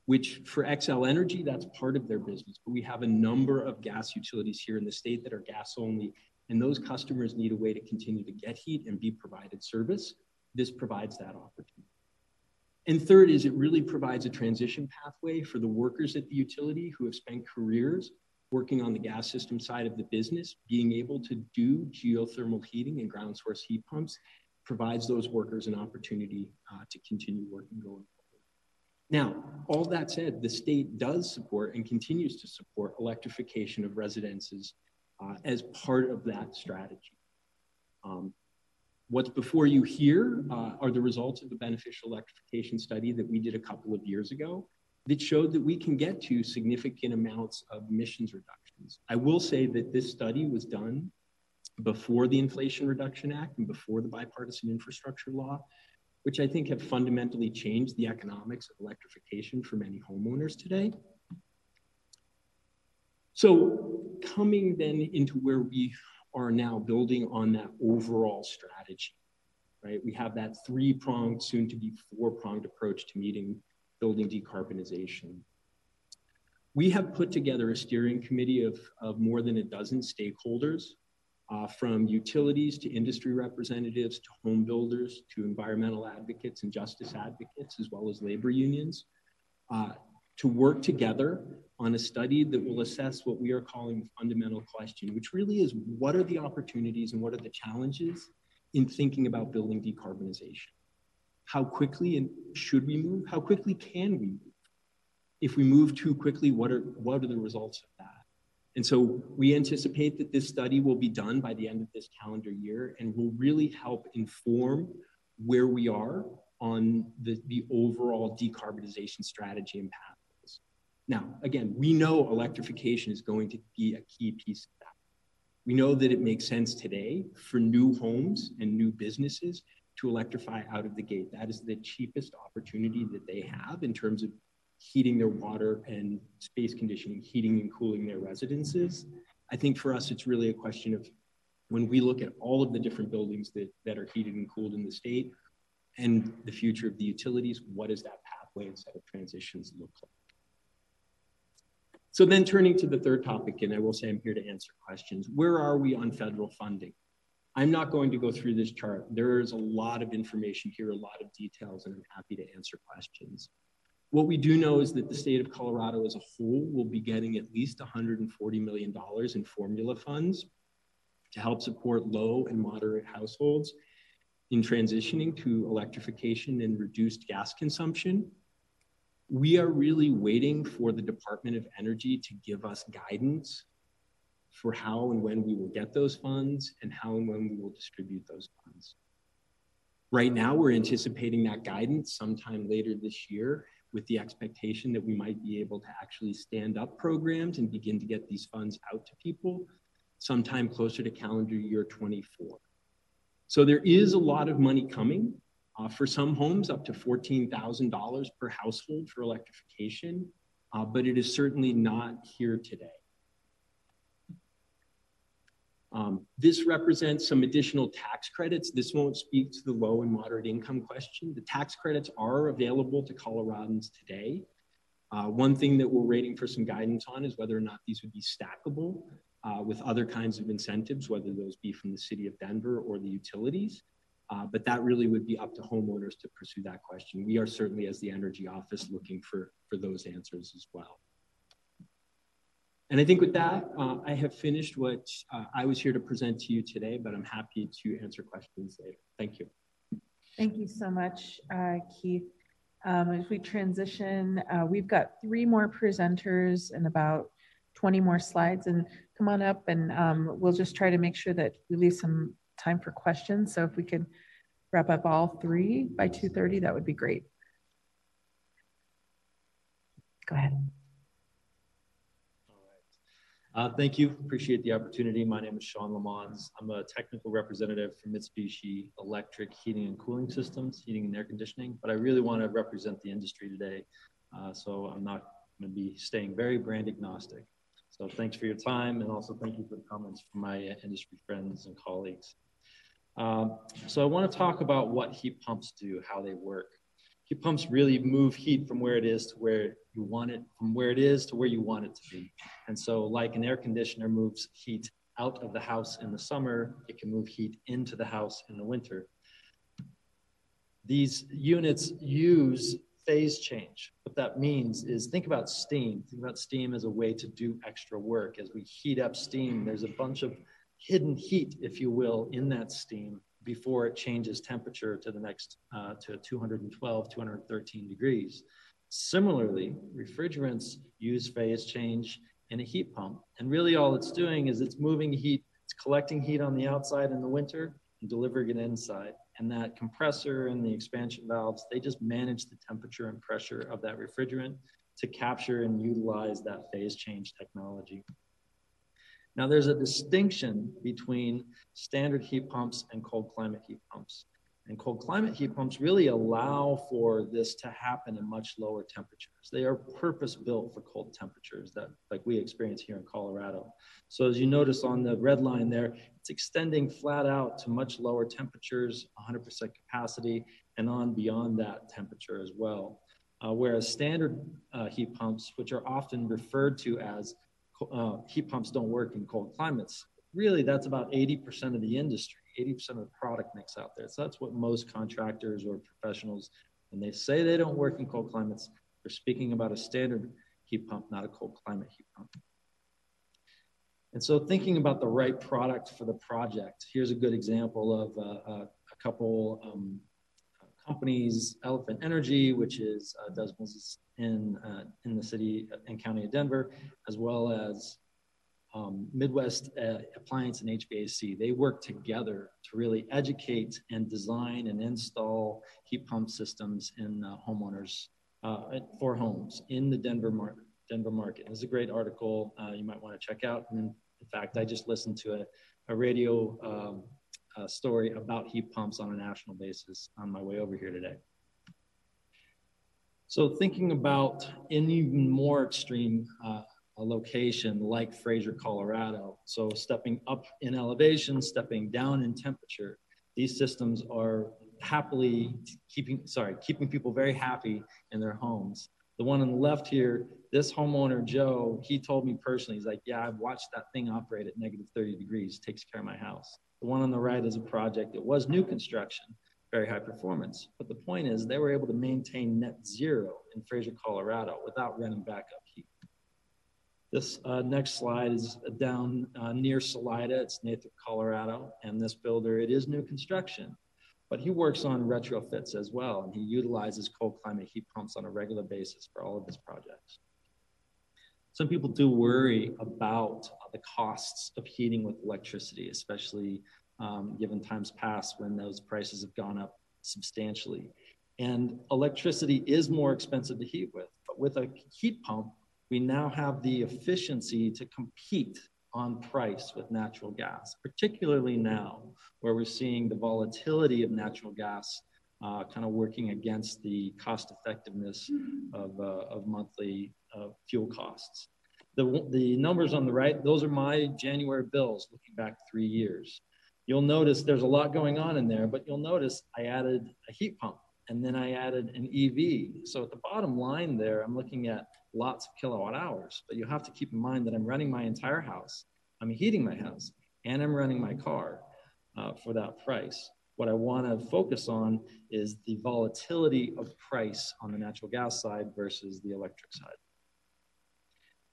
which for Xcel Energy, that's part of their business. But we have a number of gas utilities here in the state that are gas only, and those customers need a way to continue to get heat and be provided service. This provides that opportunity. And third is it really provides a transition pathway for the workers at the utility who have spent careers working on the gas system side of the business, being able to do geothermal heating and ground source heat pumps provides those workers an opportunity uh, to continue working going forward. Now, all that said, the state does support and continues to support electrification of residences uh, as part of that strategy. Um, what's before you here uh, are the results of the beneficial electrification study that we did a couple of years ago that showed that we can get to significant amounts of emissions reductions. I will say that this study was done before the Inflation Reduction Act and before the bipartisan infrastructure law, which I think have fundamentally changed the economics of electrification for many homeowners today. So coming then into where we are now building on that overall strategy, right? We have that three-pronged, soon to be four-pronged approach to meeting building decarbonization. We have put together a steering committee of, of more than a dozen stakeholders, uh, from utilities to industry representatives to home builders to environmental advocates and justice advocates, as well as labor unions, uh, to work together on a study that will assess what we are calling the fundamental question, which really is what are the opportunities and what are the challenges in thinking about building decarbonization? How quickly and should we move? How quickly can we move? If we move too quickly, what are, what are the results of that? And so we anticipate that this study will be done by the end of this calendar year and will really help inform where we are on the, the overall decarbonization strategy and pathways. Now, again, we know electrification is going to be a key piece of that. We know that it makes sense today for new homes and new businesses to electrify out of the gate. That is the cheapest opportunity that they have in terms of heating their water and space conditioning, heating and cooling their residences. I think for us, it's really a question of when we look at all of the different buildings that, that are heated and cooled in the state and the future of the utilities, what does that pathway and set of transitions look like? So then turning to the third topic, and I will say I'm here to answer questions. Where are we on federal funding? I'm not going to go through this chart. There is a lot of information here, a lot of details, and I'm happy to answer questions. What we do know is that the state of Colorado as a whole will be getting at least $140 million in formula funds to help support low and moderate households in transitioning to electrification and reduced gas consumption. We are really waiting for the Department of Energy to give us guidance for how and when we will get those funds and how and when we will distribute those funds. Right now, we're anticipating that guidance sometime later this year with the expectation that we might be able to actually stand up programs and begin to get these funds out to people sometime closer to calendar year 24. So there is a lot of money coming. Uh, for some homes, up to $14,000 per household for electrification, uh, but it is certainly not here today. Um, this represents some additional tax credits. This won't speak to the low and moderate income question. The tax credits are available to Coloradans today. Uh, one thing that we're waiting for some guidance on is whether or not these would be stackable. uh, with other kinds of incentives, whether those be from the city of Denver or the utilities. Uh, but that really would be up to homeowners to pursue that question. We are certainly, as the energy office, looking for, for those answers as well. And I think with that, uh, I have finished what uh, I was here to present to you today, but I'm happy to answer questions later. Thank you. Thank you so much, uh, Keith. Um, as we transition, uh, we've got three more presenters and about 20 more slides and come on up and um, we'll just try to make sure that we leave some time for questions. So if we could wrap up all three by 2.30, that would be great. Go ahead. Uh, thank you. Appreciate the opportunity. My name is Sean Lamons. I'm a technical representative for Mitsubishi Electric Heating and Cooling Systems, heating and air conditioning, but I really want to represent the industry today. Uh, so I'm not going to be staying very brand agnostic. So thanks for your time and also thank you for the comments from my uh, industry friends and colleagues. Um, so I want to talk about what heat pumps do, how they work. Heat pumps really move heat from where it is to where you want it, from where it is to where you want it to be. And so like an air conditioner moves heat out of the house in the summer, it can move heat into the house in the winter. These units use phase change. What that means is think about steam. Think about steam as a way to do extra work. As we heat up steam, there's a bunch of hidden heat, if you will, in that steam before it changes temperature to the next uh, to 212, 213 degrees. Similarly, refrigerants use phase change in a heat pump. And really all it's doing is it's moving heat, it's collecting heat on the outside in the winter and delivering it inside. And that compressor and the expansion valves, they just manage the temperature and pressure of that refrigerant to capture and utilize that phase change technology. Now, there's a distinction between standard heat pumps and cold climate heat pumps. And cold climate heat pumps really allow for this to happen in much lower temperatures. They are purpose built for cold temperatures that like we experience here in Colorado. So as you notice on the red line there, it's extending flat out to much lower temperatures, 100% capacity, and on beyond that temperature as well. Uh, whereas standard uh, heat pumps, which are often referred to as uh, heat pumps don't work in cold climates. Really, that's about 80% of the industry, 80% of the product mix out there. So that's what most contractors or professionals, when they say they don't work in cold climates, they're speaking about a standard heat pump, not a cold climate heat pump. And so thinking about the right product for the project, here's a good example of uh, a, a couple um, companies, Elephant Energy, which is uh, does in, uh, in the city and county of Denver, as well as um, Midwest uh, Appliance and HVAC. They work together to really educate and design and install heat pump systems in uh, homeowners uh, for homes in the Denver, mar- Denver market. This is a great article uh, you might want to check out. And in fact, I just listened to a, a radio um, uh, story about heat pumps on a national basis on my way over here today. So thinking about an even more extreme uh, a location like Fraser, Colorado. So stepping up in elevation, stepping down in temperature, these systems are happily keeping, sorry, keeping people very happy in their homes. The one on the left here, this homeowner, Joe, he told me personally, he's like, yeah, I've watched that thing operate at negative 30 degrees, takes care of my house. The one on the right is a project, it was new construction very high performance. But the point is, they were able to maintain net zero in Fraser, Colorado without running backup heat. This uh, next slide is down uh, near Salida. It's Nathrop, Colorado. And this builder, it is new construction, but he works on retrofits as well. And he utilizes cold climate heat pumps on a regular basis for all of his projects. Some people do worry about the costs of heating with electricity, especially um, given times past when those prices have gone up substantially. And electricity is more expensive to heat with, but with a heat pump, we now have the efficiency to compete on price with natural gas, particularly now where we're seeing the volatility of natural gas uh, kind of working against the cost effectiveness of, uh, of monthly uh, fuel costs. The, the numbers on the right, those are my January bills looking back three years you'll notice there's a lot going on in there, but you'll notice I added a heat pump and then I added an EV. So at the bottom line there, I'm looking at lots of kilowatt hours, but you have to keep in mind that I'm running my entire house I'm heating my house and I'm running my car uh, for that price. What I want to focus on is the volatility of price on the natural gas side versus the electric side.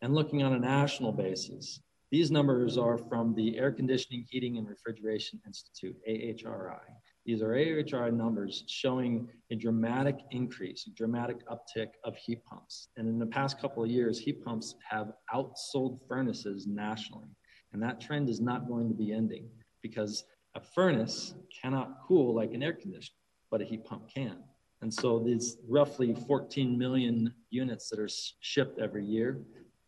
And looking on a national basis, these numbers are from the Air Conditioning, Heating, and Refrigeration Institute, AHRI. These are AHRI numbers showing a dramatic increase, a dramatic uptick of heat pumps. And in the past couple of years, heat pumps have outsold furnaces nationally. And that trend is not going to be ending because a furnace cannot cool like an air conditioner, but a heat pump can. And so these roughly 14 million units that are shipped every year,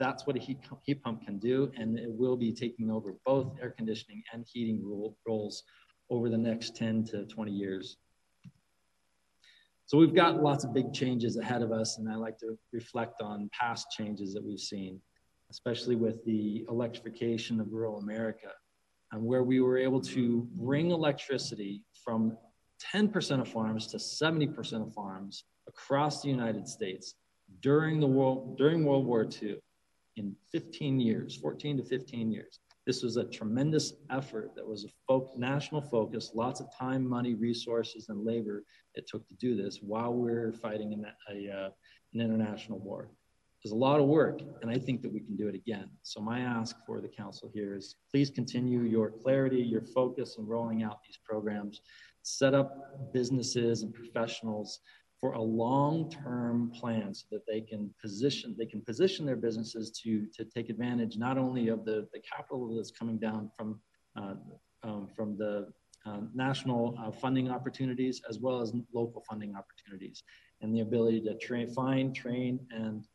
that's what a heat, heat pump can do. And it will be taking over both air conditioning and heating role, roles over the next 10 to 20 years. So we've got lots of big changes ahead of us, and I like to reflect on past changes that we've seen, especially with the electrification of rural America and where we were able to bring electricity from 10% of farms to 70% of farms across the United States during the world during World War II in 15 years, 14 to 15 years. This was a tremendous effort that was a national focus, lots of time, money, resources, and labor it took to do this while we we're fighting in a, uh, an international war. There's a lot of work, and I think that we can do it again. So my ask for the council here is please continue your clarity, your focus in rolling out these programs. Set up businesses and professionals for a long-term plan so that they can position they can position their businesses to to take advantage not only of the the capital that's coming down from uh, um, from the uh, national uh, funding opportunities as well as local funding opportunities and the ability to train find train and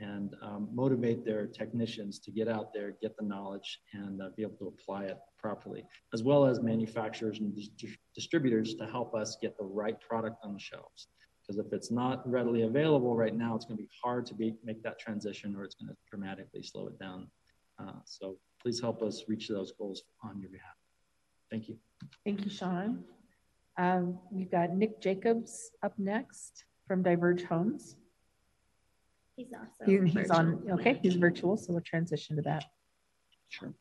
and um, motivate their technicians to get out there, get the knowledge, and uh, be able to apply it properly, as well as manufacturers and dis- distributors to help us get the right product on the shelves. Because if it's not readily available right now, it's going to be hard to be, make that transition or it's going to dramatically slow it down. Uh, so please help us reach those goals on your behalf. Thank you. Thank you, Sean. Um, we've got Nick Jacobs up next from Diverge Homes. He's also He- He's on, okay, he's virtual, so we'll transition to that. Sure.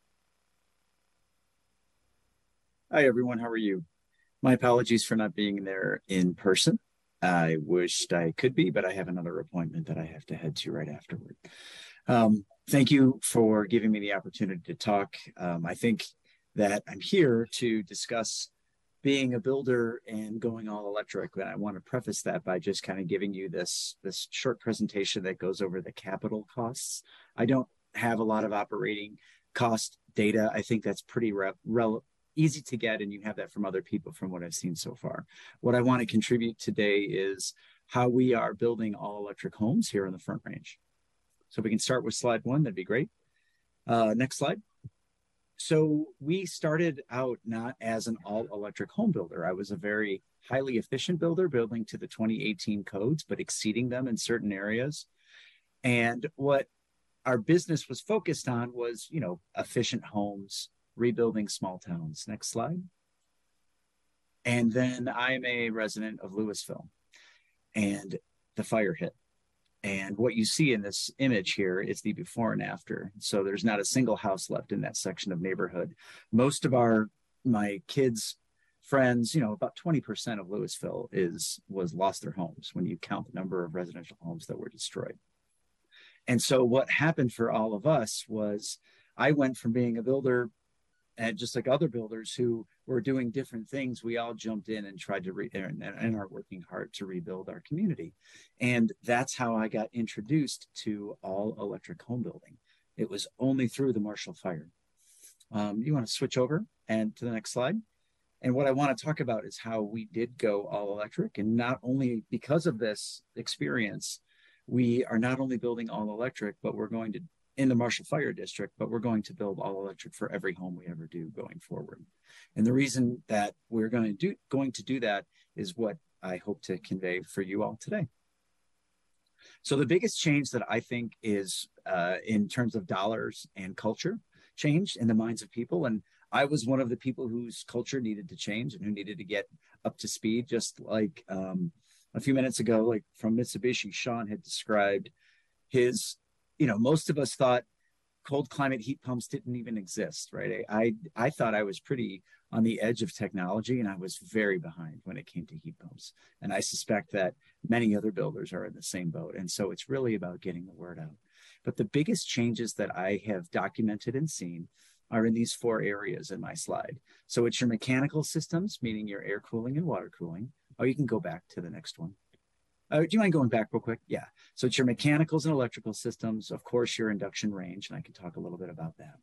Hi, everyone. How are you? My apologies for not being there in person. I wished I could be, but I have another appointment that I have to head to right afterward. Um, thank you for giving me the opportunity to talk. Um, I think that I'm here to discuss being a builder and going all electric. And I want to preface that by just kind of giving you this this short presentation that goes over the capital costs. I don't have a lot of operating cost data. I think that's pretty re- rel- easy to get, and you have that from other people from what I've seen so far. What I want to contribute today is how we are building all electric homes here in the Front Range. So we can start with slide one, that'd be great. Uh, next slide. So we started out not as an all electric home builder. I was a very highly efficient builder, building to the 2018 codes, but exceeding them in certain areas. And what our business was focused on was, you know, efficient homes, rebuilding small towns. Next slide. And then I'm a resident of Louisville and the fire hit. And what you see in this image here is the before and after. So there's not a single house left in that section of neighborhood. Most of our, my kids' friends, you know, about 20% of Louisville is, was lost their homes when you count the number of residential homes that were destroyed. And so what happened for all of us was I went from being a builder and just like other builders who were doing different things, we all jumped in and tried to re- and, and are working hard to rebuild our community. And that's how I got introduced to all electric home building. It was only through the Marshall Fire. Um, you want to switch over and to the next slide. And what I want to talk about is how we did go all electric. And not only because of this experience, we are not only building all electric, but we're going to in the Marshall Fire District, but we're going to build all electric for every home we ever do going forward. And the reason that we're going to do going to do that is what I hope to convey for you all today. So the biggest change that I think is uh, in terms of dollars and culture change in the minds of people, and I was one of the people whose culture needed to change and who needed to get up to speed, just like um, a few minutes ago, like from Mitsubishi, Sean had described his you know, most of us thought cold climate heat pumps didn't even exist, right? I, I thought I was pretty on the edge of technology and I was very behind when it came to heat pumps. And I suspect that many other builders are in the same boat. And so it's really about getting the word out. But the biggest changes that I have documented and seen are in these four areas in my slide. So it's your mechanical systems, meaning your air cooling and water cooling. Oh, you can go back to the next one. Uh, do you mind going back real quick? Yeah. So it's your mechanicals and electrical systems, of course, your induction range, and I can talk a little bit about that,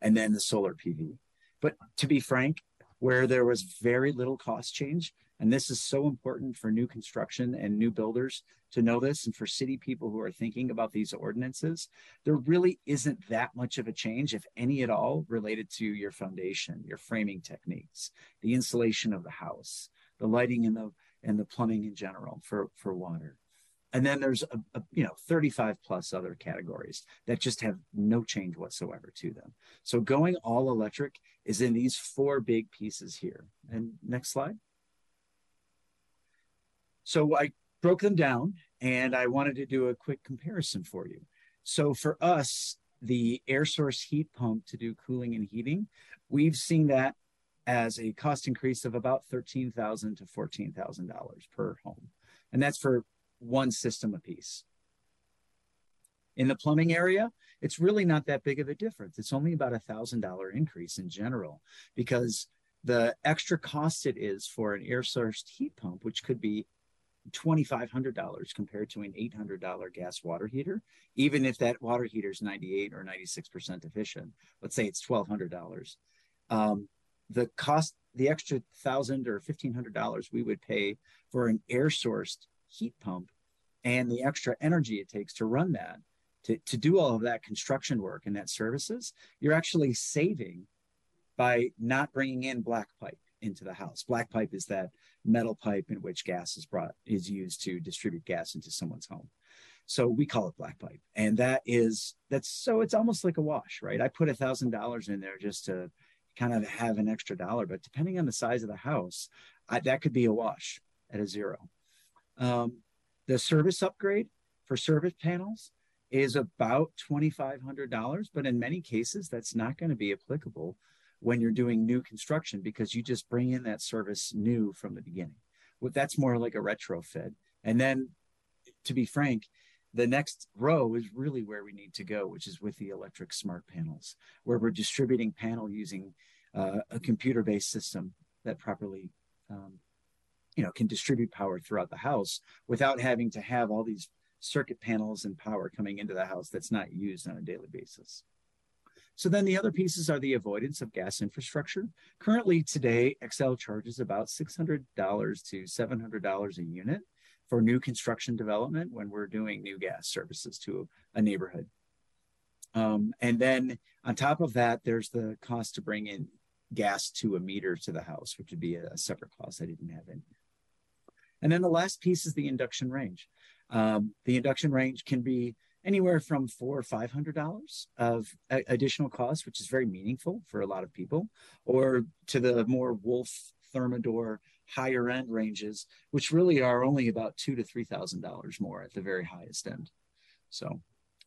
and then the solar PV. But to be frank, where there was very little cost change, and this is so important for new construction and new builders to know this, and for city people who are thinking about these ordinances, there really isn't that much of a change, if any at all, related to your foundation, your framing techniques, the insulation of the house, the lighting in the and the plumbing in general for, for water. And then there's a, a, you know 35 plus other categories that just have no change whatsoever to them. So going all electric is in these four big pieces here. And next slide. So I broke them down and I wanted to do a quick comparison for you. So for us, the air source heat pump to do cooling and heating, we've seen that as a cost increase of about 13,000 to $14,000 per home. And that's for one system apiece. In the plumbing area, it's really not that big of a difference. It's only about a $1,000 increase in general because the extra cost it is for an air sourced heat pump, which could be $2,500 compared to an $800 gas water heater, even if that water heater is 98 or 96% efficient. Let's say it's $1,200. Um, the cost, the extra thousand or fifteen hundred dollars we would pay for an air sourced heat pump and the extra energy it takes to run that, to, to do all of that construction work and that services, you're actually saving by not bringing in black pipe into the house. Black pipe is that metal pipe in which gas is brought, is used to distribute gas into someone's home. So we call it black pipe. And that is, that's so it's almost like a wash, right? I put a thousand dollars in there just to kind of have an extra dollar. But depending on the size of the house, I, that could be a wash at a zero. Um, the service upgrade for service panels is about $2,500, but in many cases, that's not going to be applicable when you're doing new construction because you just bring in that service new from the beginning. Well, that's more like a retrofit. And then, to be frank, the next row is really where we need to go, which is with the electric smart panels, where we're distributing panel using uh, a computer-based system that properly, um, you know, can distribute power throughout the house without having to have all these circuit panels and power coming into the house that's not used on a daily basis. So then the other pieces are the avoidance of gas infrastructure. Currently today, Xcel charges about $600 to $700 a unit for new construction development when we're doing new gas services to a neighborhood. Um, and then on top of that, there's the cost to bring in gas to a meter to the house, which would be a, separate cost I didn't have in. And then the last piece is the induction range. Um, the induction range can be anywhere from four or five hundred dollars of additional cost, which is very meaningful for a lot of people, or to the more Wolf Thermador higher end ranges, which really are only about two to three thousand dollars more at the very highest end. So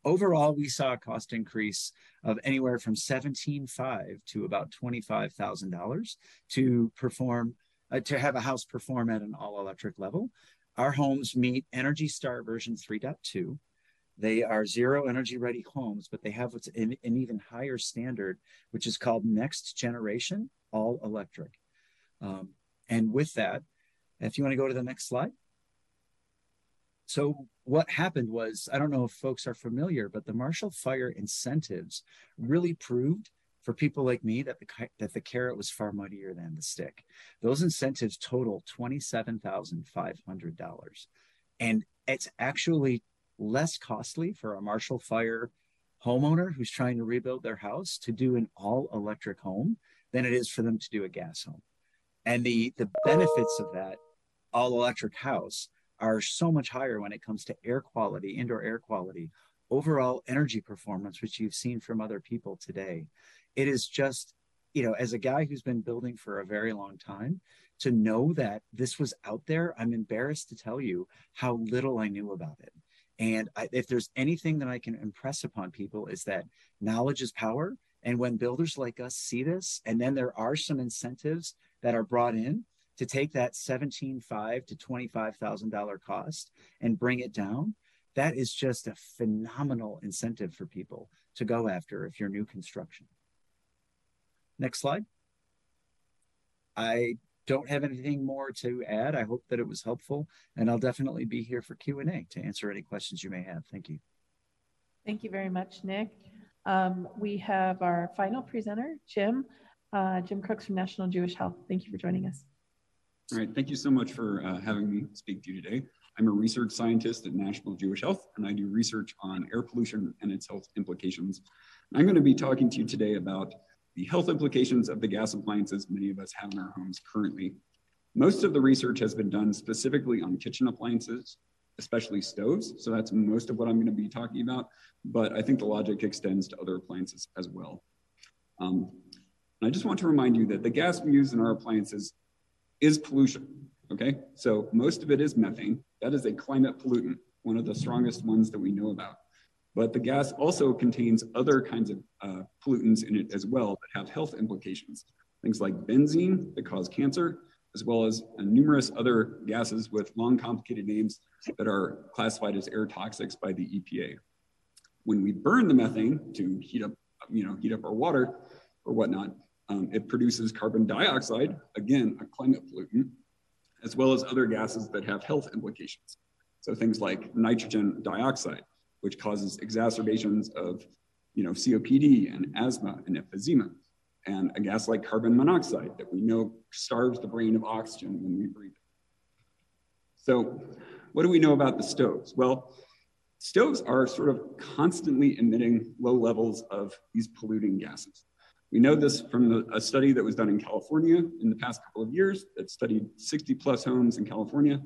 overall, we saw a cost increase of anywhere from seventeen five to about twenty five thousand dollars to perform uh, to have a house perform at an all electric level. Our homes meet Energy Star version 3.2. They are zero energy ready homes, but they have what's an, an even higher standard, which is called next generation all electric. Um, and with that, if you want to go to the next slide. So what happened was, I don't know if folks are familiar, but the Marshall Fire incentives really proved for people like me that the that the carrot was far muddier than the stick. Those incentives total twenty seven thousand five hundred dollars, and it's actually less costly for a Marshall Fire homeowner who's trying to rebuild their house to do an all electric home than it is for them to do a gas home and the the benefits of that all electric house are so much higher when it comes to air quality indoor air quality overall energy performance which you've seen from other people today it is just you know as a guy who's been building for a very long time to know that this was out there i'm embarrassed to tell you how little i knew about it And I, if there's anything that I can impress upon people is that knowledge is power. And when builders like us see this, and then there are some incentives that are brought in to take that $17,500 to $25,000 cost and bring it down, that is just a phenomenal incentive for people to go after if you're new construction. Next slide. I don't have anything more to add. I hope that it was helpful, and I'll definitely be here for Q&A to answer any questions you may have. Thank you. Thank you very much, Nick. Um, we have our final presenter, Jim, uh, Jim Crooks from National Jewish Health. Thank you for joining us. All right, thank you so much for uh, having me speak to you today. I'm a research scientist at National Jewish Health, and I do research on air pollution and its health implications. I'm going to be talking to you today about the health implications of the gas appliances many of us have in our homes currently. Most of the research has been done specifically on kitchen appliances, especially stoves. So that's most of what I'm going to be talking about. But I think the logic extends to other appliances as well. Um, and I just want to remind you that the gas we use in our appliances is pollution. Okay, so most of it is methane. That is a climate pollutant, one of the strongest ones that we know about. But the gas also contains other kinds of uh, pollutants in it as well that have health implications. Things like benzene that cause cancer, as well as uh, numerous other gases with long, complicated names that are classified as air toxics by the EPA. When we burn the methane to heat up, you know, heat up our water or whatnot, um, it produces carbon dioxide, again, a climate pollutant, as well as other gases that have health implications. So things like nitrogen dioxide, which causes exacerbations of you know, COPD and asthma and emphysema, and a gas like carbon monoxide that we know starves the brain of oxygen when we breathe. So what do we know about the stoves? Well, stoves are sort of constantly emitting low levels of these polluting gases. We know this from the, a study that was done in California in the past couple of years that studied 60 plus homes in California.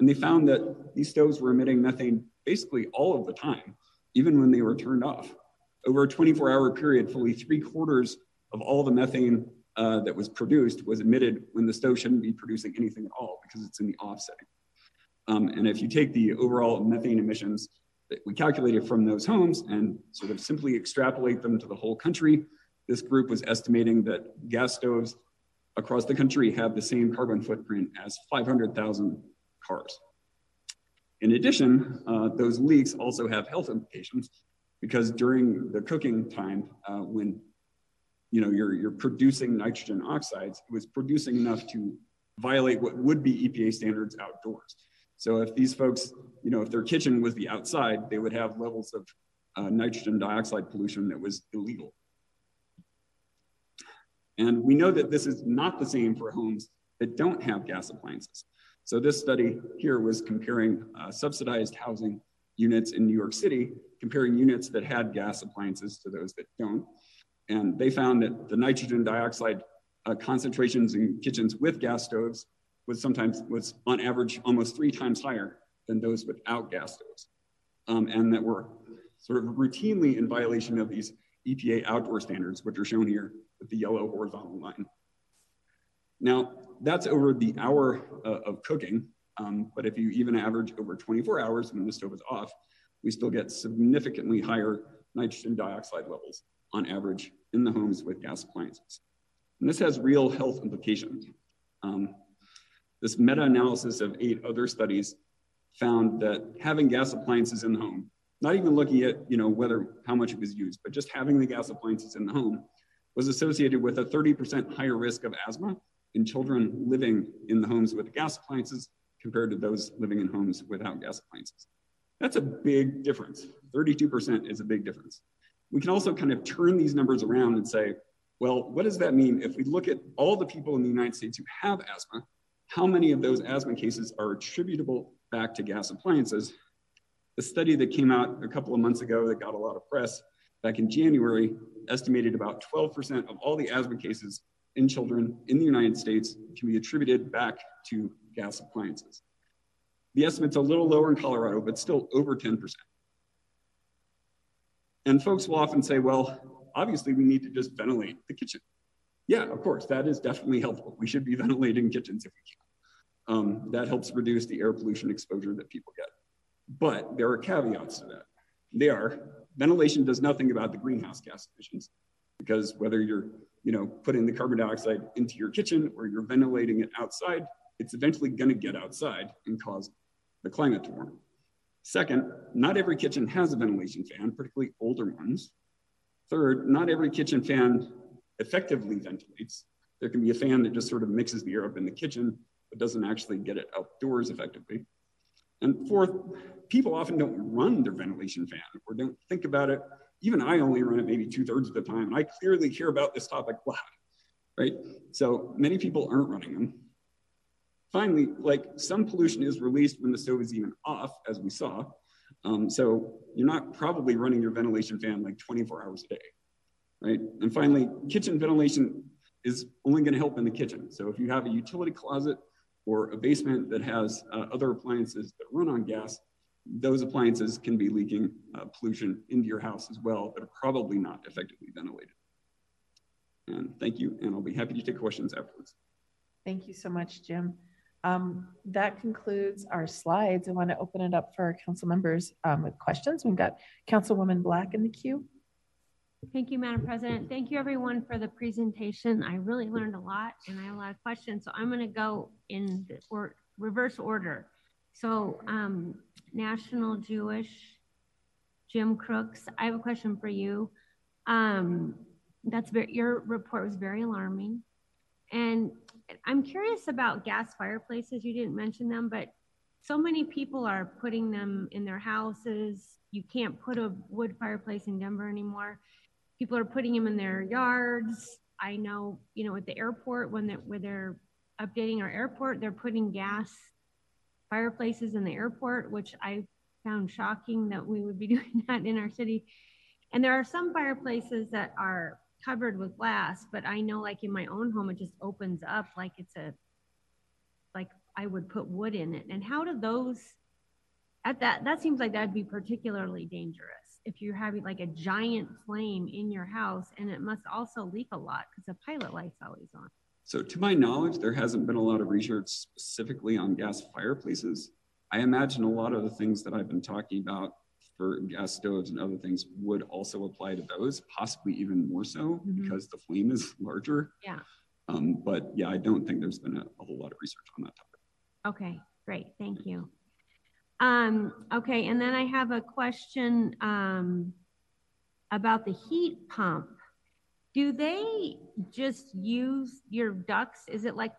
And they found that these stoves were emitting methane basically all of the time, even when they were turned off. Over a 24 hour period, fully three quarters of all the methane uh, that was produced was emitted when the stove shouldn't be producing anything at all because it's in the off setting. Um, and if you take the overall methane emissions that we calculated from those homes and sort of simply extrapolate them to the whole country, this group was estimating that gas stoves across the country have the same carbon footprint as 500,000 cars. In addition, uh, those leaks also have health implications because during the cooking time, uh, when you know you're you're producing nitrogen oxides, it was producing enough to violate what would be EPA standards outdoors. So if these folks, you know, if their kitchen was the outside, they would have levels of uh, nitrogen dioxide pollution that was illegal. And we know that this is not the same for homes that don't have gas appliances. So this study here was comparing uh, subsidized housing units in New York City, comparing units that had gas appliances to those that don't. And they found that the nitrogen dioxide uh, concentrations in kitchens with gas stoves was sometimes was on average almost three times higher than those without gas stoves. Um, and that were sort of routinely in violation of these EPA outdoor standards, which are shown here with the yellow horizontal line. Now, that's over the hour uh, of cooking. Um, but if you even average over 24 hours when the stove is off, we still get significantly higher nitrogen dioxide levels on average in the homes with gas appliances. And this has real health implications. Um, this meta-analysis of eight other studies found that having gas appliances in the home, not even looking at you know whether how much it was used, but just having the gas appliances in the home was associated with a 30% higher risk of asthma in children living in the homes with gas appliances compared to those living in homes without gas appliances. That's a big difference. 32% is a big difference. We can also kind of turn these numbers around and say, well, what does that mean if we look at all the people in the United States who have asthma? How many of those asthma cases are attributable back to gas appliances? The study that came out a couple of months ago that got a lot of press back in January estimated about 12% of all the asthma cases in children in the United States can be attributed back to gas appliances. The estimate's a little lower in Colorado, but still over 10%. And folks will often say, well, obviously we need to just ventilate the kitchen. Yeah, of course, that is definitely helpful. We should be ventilating kitchens if we can. Um, that helps reduce the air pollution exposure that people get. But there are caveats to that. They are ventilation does nothing about the greenhouse gas emissions because whether you're you know putting the carbon dioxide into your kitchen or you're ventilating it outside, it's eventually going to get outside and cause the climate to warm. Second, not every kitchen has a ventilation fan, particularly older ones. Third, not every kitchen fan effectively ventilates. There can be a fan that just sort of mixes the air up in the kitchen, but doesn't actually get it outdoors effectively. And fourth, people often don't run their ventilation fan or don't think about it. Even I only run it maybe two thirds of the time. And I clearly care about this topic a lot, right? So many people aren't running them. Finally, like some pollution is released when the stove is even off, as we saw. Um, so you're not probably running your ventilation fan like 24 hours a day, right? And finally, kitchen ventilation is only gonna help in the kitchen. So if you have a utility closet or a basement that has uh, other appliances that run on gas, those appliances can be leaking uh, pollution into your house as well, but are probably not effectively ventilated. And thank you, and I'll be happy to take questions afterwards. Thank you so much, Jim. Um, that concludes our slides. I want to open it up for our council members um, with questions. We've got Councilwoman Black in the queue. Thank you, Madam President. Thank you, everyone, for the presentation. I really learned a lot and I have a lot of questions. So I'm going to go in the or reverse order. So, um, National Jewish, Jim Crooks, I have a question for you. Um, that's very, your report was very alarming. And I'm curious about gas fireplaces. You didn't mention them, but so many people are putting them in their houses. You can't put a wood fireplace in Denver anymore. People are putting them in their yards. I know, you know, at the airport when they're, where they're updating our airport, they're putting gas fireplaces in the airport, which I found shocking that we would be doing that in our city. And there are some fireplaces that are covered with glass, but I know like in my own home, it just opens up like it's a, like I would put wood in it. And how do those, at that, that seems like that'd be particularly dangerous if you're having like a giant flame in your house and it must also leak a lot because the pilot light's always on. So to my knowledge, there hasn't been a lot of research specifically on gas fireplaces. I imagine a lot of the things that I've been talking about for gas stoves and other things would also apply to those, possibly even more so mm-hmm. because the flame is larger. Yeah. Um, but yeah, I don't think there's been a, a, whole lot of research on that topic. Okay, great. Thank you. Um, okay, and then I have a question um, about the heat pump. Do they just use your ducts? Is it like,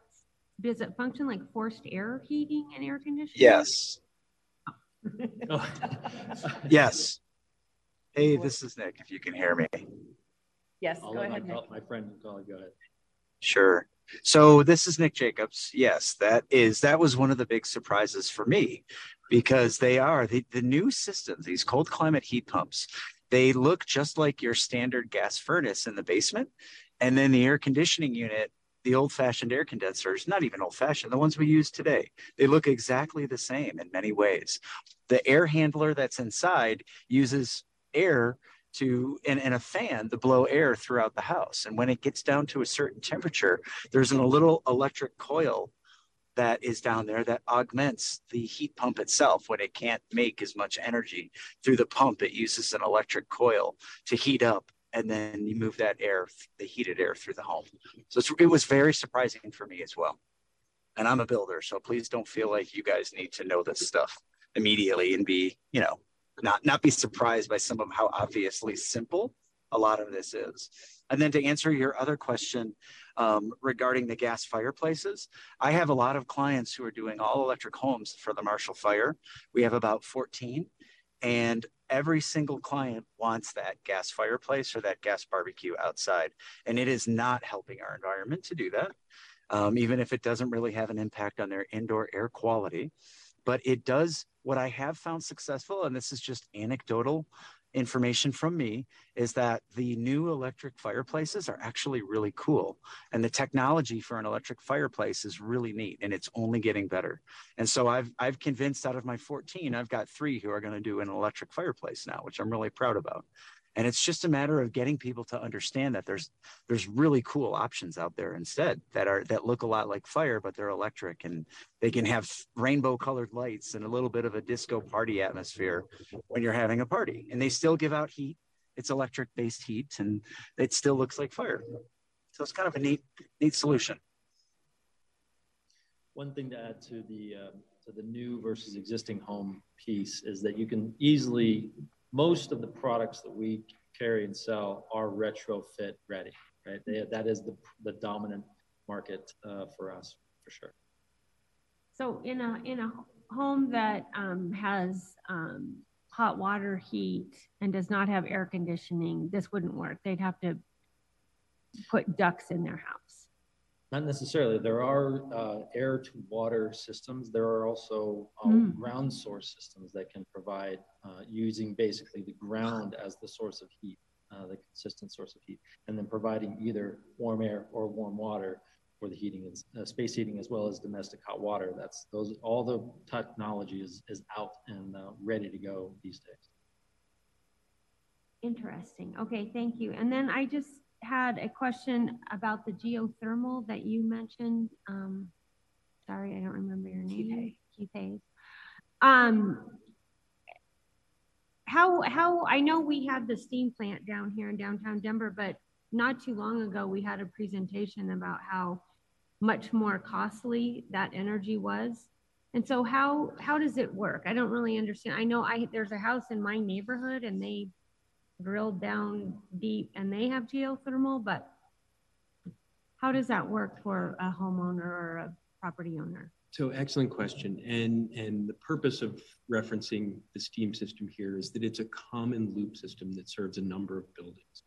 does it function like forced air heating and air conditioning? Yes. Oh. yes. Hey, this is Nick, if you can hear me. Yes, I'll go ahead. My, my friend, go ahead. Sure. So this is Nick Jacobs. Yes, that is that was one of the big surprises for me because they are the, the new systems, these cold climate heat pumps, they look just like your standard gas furnace in the basement. And then the air conditioning unit, the old fashioned air condensers, not even old fashioned, the ones we use today, they look exactly the same in many ways. The air handler that's inside uses air to and, and a fan to blow air throughout the house. And when it gets down to a certain temperature, there's a little electric coil that is down there that augments the heat pump itself when it can't make as much energy through the pump. It uses an electric coil to heat up and then you move that air the heated air through the home. So it was very surprising for me as well. And i'm a builder so please don't feel like you guys need to know this stuff immediately and be you know not not be surprised by some of how obviously simple a lot of this is. And then to answer your other question um, regarding the gas fireplaces. I have a lot of clients who are doing all electric homes for the Marshall Fire. We have about 14, and every single client wants that gas fireplace or that gas barbecue outside. And it is not helping our environment to do that, um, even if it doesn't really have an impact on their indoor air quality. But it does what I have found successful, and this is just anecdotal information from me is that the new electric fireplaces are actually really cool. And the technology for an electric fireplace is really neat and it's only getting better. And so i've i've convinced out of my 14 i've got three who are going to do an electric fireplace now which i'm really proud about And it's just a matter of getting people to understand that there's there's really cool options out there instead that are that look a lot like fire, but they're electric and they can have rainbow colored lights and a little bit of a disco party atmosphere when you're having a party. And they still give out heat. It's electric based heat and it still looks like fire. So it's kind of a neat, neat solution. One thing to add to the uh, to the new versus existing home piece is that you can easily most of the products that we carry and sell are retrofit ready, right? They, that is the the dominant market uh, for us for sure. So in a in a home that um, has um, hot water heat and does not have air conditioning, this wouldn't work. They'd have to put ducts in their house. Not necessarily. There are uh, air to water systems. There are also uh, mm. ground source systems that can provide uh, using basically the ground as the source of heat, uh, the consistent source of heat, and then providing either warm air or warm water for the heating and uh, space heating as well as domestic hot water. That's those all the technology is is out and uh, ready to go these days. Interesting. Okay, thank you. And then I just had a question about the geothermal that you mentioned. Um, sorry, I don't remember your name. Keith Hayes. Um, how how I know we had the steam plant down here in downtown Denver, but not too long ago we had a presentation about how much more costly that energy was. And so how how does it work? I don't really understand. I know I there's a house in my neighborhood and they drilled down deep and they have geothermal, but how does that work for a homeowner or a property owner? So excellent question. And, and the purpose of referencing the STEAM system here is that it's a common loop system that serves a number of buildings.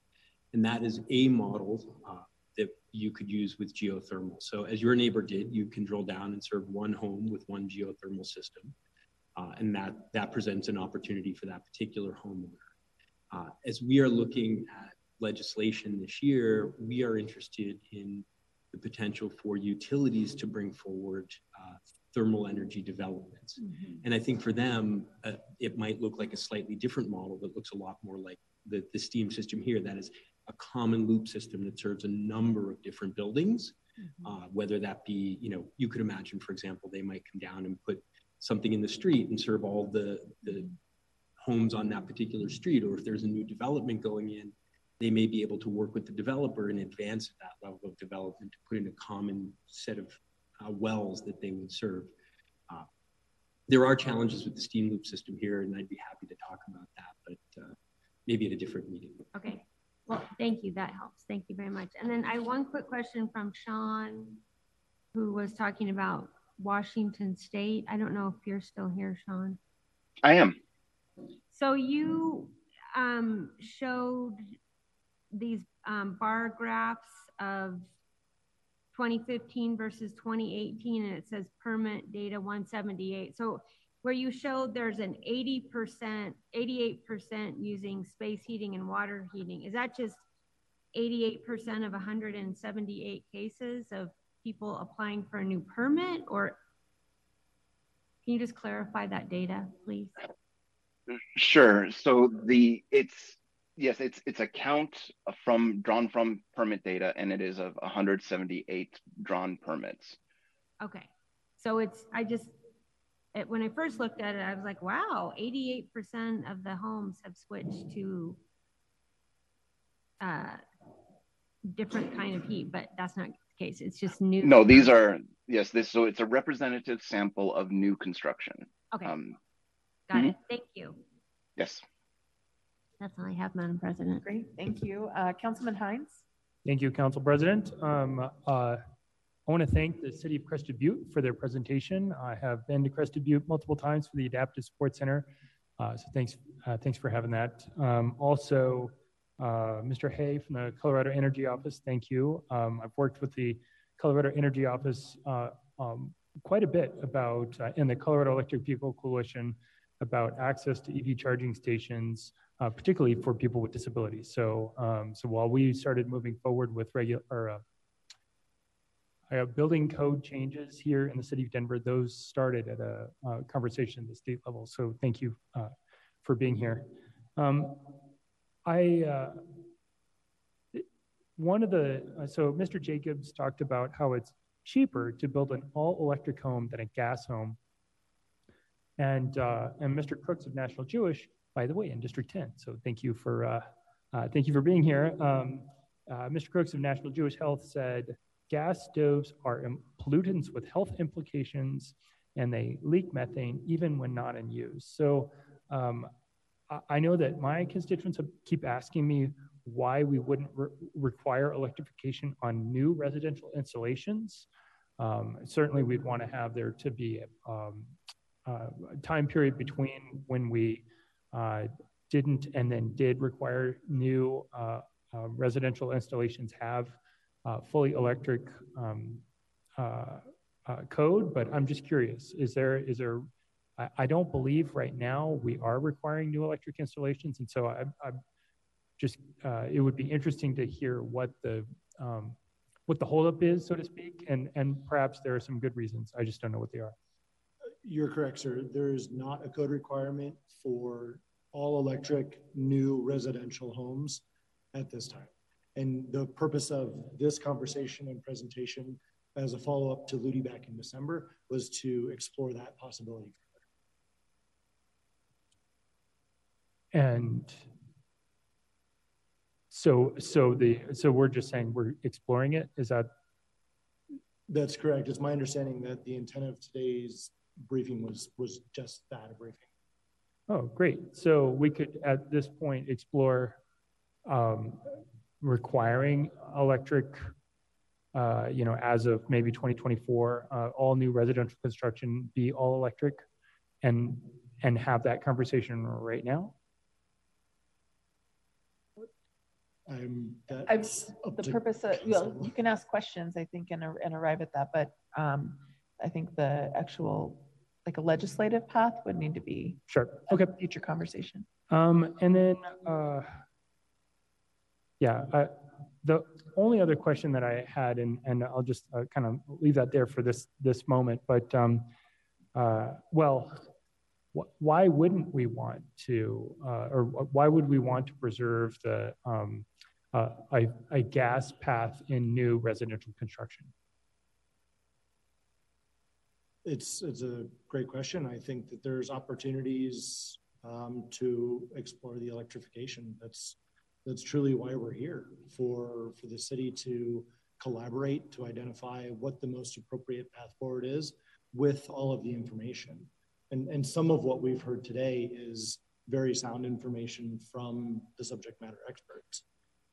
And that is a model uh, that you could use with geothermal. So as your neighbor did, you can drill down and serve one home with one geothermal system. Uh, and that, that presents an opportunity for that particular homeowner. Uh, as we are looking at legislation this year, we are interested in the potential for utilities to bring forward uh, thermal energy developments. Mm-hmm. And I think for them, uh, it might look like a slightly different model that looks a lot more like the, the STEAM system here. That is a common loop system that serves a number of different buildings. Mm-hmm. Uh, whether that be, you know, you could imagine, for example, they might come down and put something in the street and serve all the, the homes on that particular street, or if there's a new development going in, they may be able to work with the developer in advance of that level of development to put in a common set of uh, wells that they would serve. Uh, there are challenges with the steam loop system here, and I'd be happy to talk about that, but uh, maybe at a different meeting. Okay. Well, thank you. That helps. Thank you very much. And then I one quick question from Sean, who was talking about Washington State. I don't know if you're still here, Sean. I am. So you um, showed these um, bar graphs of 2015 versus 2018, and it says permit data 178. So where you showed there's an 80%, 88% using space heating and water heating, is that just 88% of 178 cases of people applying for a new permit, or can you just clarify that data, please? Sure. So the it's yes, it's it's a count from drawn from permit data, and it is of 178 drawn permits. Okay, so it's I just it, when I first looked at it, I was like, wow, 88% of the homes have switched to uh, different kind of heat, but that's not the case. It's just new. No, these are yes. This so it's a representative sample of new construction. Okay. Um, Got mm-hmm. it. Thank you. Yes. That's all I have, Madam President. Great. Thank you. Uh, Councilman Hinds. Thank you, Council President. Um, uh, I want to thank the City of Crested Butte for their presentation. I have been to Crested Butte multiple times for the Adaptive Sports Center, uh, so thanks, uh, thanks for having that. Um, also, uh, Mr. Hay from the Colorado Energy Office, thank you. Um, I've worked with the Colorado Energy Office uh, um, quite a bit about uh, in the Colorado Electric Vehicle Coalition about access to EV charging stations, uh, particularly for people with disabilities. So, um, so while we started moving forward with regular uh, uh, building code changes here in the city of Denver, those started at a, conversation at the state level. So, thank you uh, for being here. Um, I, uh, one of the, uh, so Mr. Jacobs talked about how it's cheaper to build an all electric home than a gas home. And, uh, and Mr. Crooks of National Jewish, by the way, in District 10. So thank you for, uh, uh, thank you for being here. Um, uh, Mr. Crooks of National Jewish Health said gas stoves are pollutants with health implications and they leak methane even when not in use. So um, I know that my constituents keep asking me why we wouldn't re require electrification on new residential installations. Um, certainly, we'd want to have there to be um, time period between when we uh, didn't and then did require new uh, uh, residential installations have uh, fully electric um, uh, uh, code. But I'm just curious: is there is there I, I don't believe right now we are requiring new electric installations, and so I, I just uh, it would be interesting to hear what the um, what the holdup is, so to speak, and and perhaps there are some good reasons. I just don't know what they are. You're correct, sir. There is not a code requirement for all electric new residential homes at this time. And the purpose of this conversation and presentation as a follow up to LUTI back in December was to explore that possibility And so, so the so we're just saying we're exploring it. Is that? That's correct. It's my understanding that the intent of today's briefing was was just that a briefing. Oh, great. So we could at this point explore um, requiring electric, uh, you know, as of maybe 2024, uh, all new residential construction be all electric, and and have that conversation right now. I'm that I've, the purpose of, well, you can ask questions, I think, and, and arrive at that, but um, I think the actual, like a legislative path would need to be sure. Okay. future conversation. Um, and then, uh, yeah, the only other question that I had, and, and I'll just uh, kind of leave that there for this this moment, but um, uh, well, wh why wouldn't we want to, uh, or why would we want to preserve the um, uh, a, a gas path in new residential construction? It's it's a great question. I think that there's opportunities um, to explore the electrification. That's that's truly why we're here for for the city to collaborate to identify what the most appropriate path forward is with all of the information. And and some of what we've heard today is very sound information from the subject matter experts.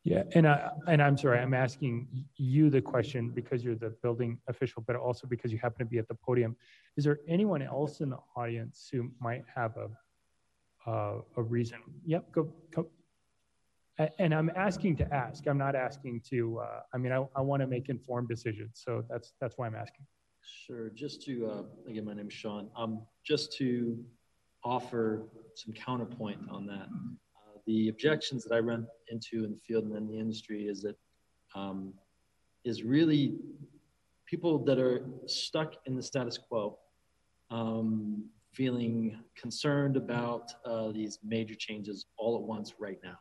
Yeah, and I and I'm sorry, I'm asking you the question because you're the building official, but also because you happen to be at the podium. Is there anyone else in the audience who might have a uh, a reason? Yep, go go. And I'm asking to ask. I'm not asking to. Uh, I mean, I, I want to make informed decisions, so that's that's why I'm asking. Sure. Just to uh, again, my name is Sean. Um, just to offer some counterpoint on that the objections that I run into in the field and in the industry is that um, is really people that are stuck in the status quo, um, feeling concerned about uh, these major changes all at once right now.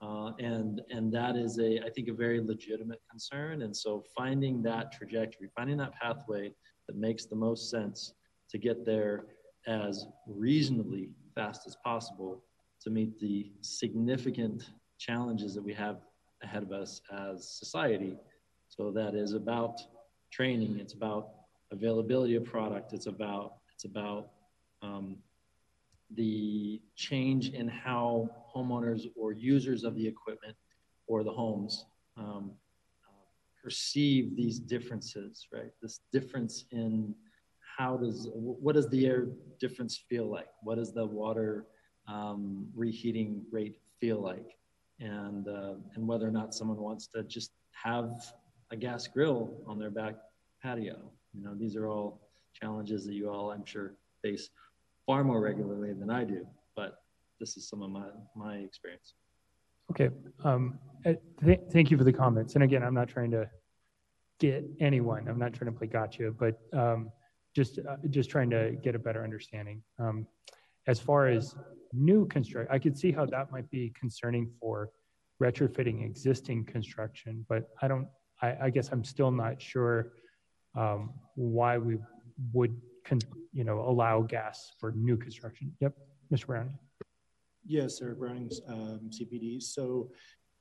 Uh, and and that is a I think a very legitimate concern. And so finding that trajectory, finding that pathway that makes the most sense to get there as reasonably fast as possible to meet the significant challenges that we have ahead of us as society. So that is about training. It's about availability of product. It's about it's about um, the change in how homeowners or users of the equipment or the homes um, uh, perceive these differences. Right, this difference in how does what does the air difference feel like? What does the water um, reheating rate feel like, and uh, and whether or not someone wants to just have a gas grill on their back patio. You know, these are all challenges that you all, I'm sure, face far more regularly than I do. But this is some of my my experience. Okay. Um, uh, th thank you for the comments. And again, I'm not trying to get anyone. I'm not trying to play gotcha, but um, just uh, just trying to get a better understanding. Um, as far as new construction. I could see how that might be concerning for retrofitting existing construction, but I don't, I, I guess I'm still not sure um, why we would, con, you know, allow gas for new construction. Yep, Mr. Brown. Yes, Eric Browning's um, CPD. So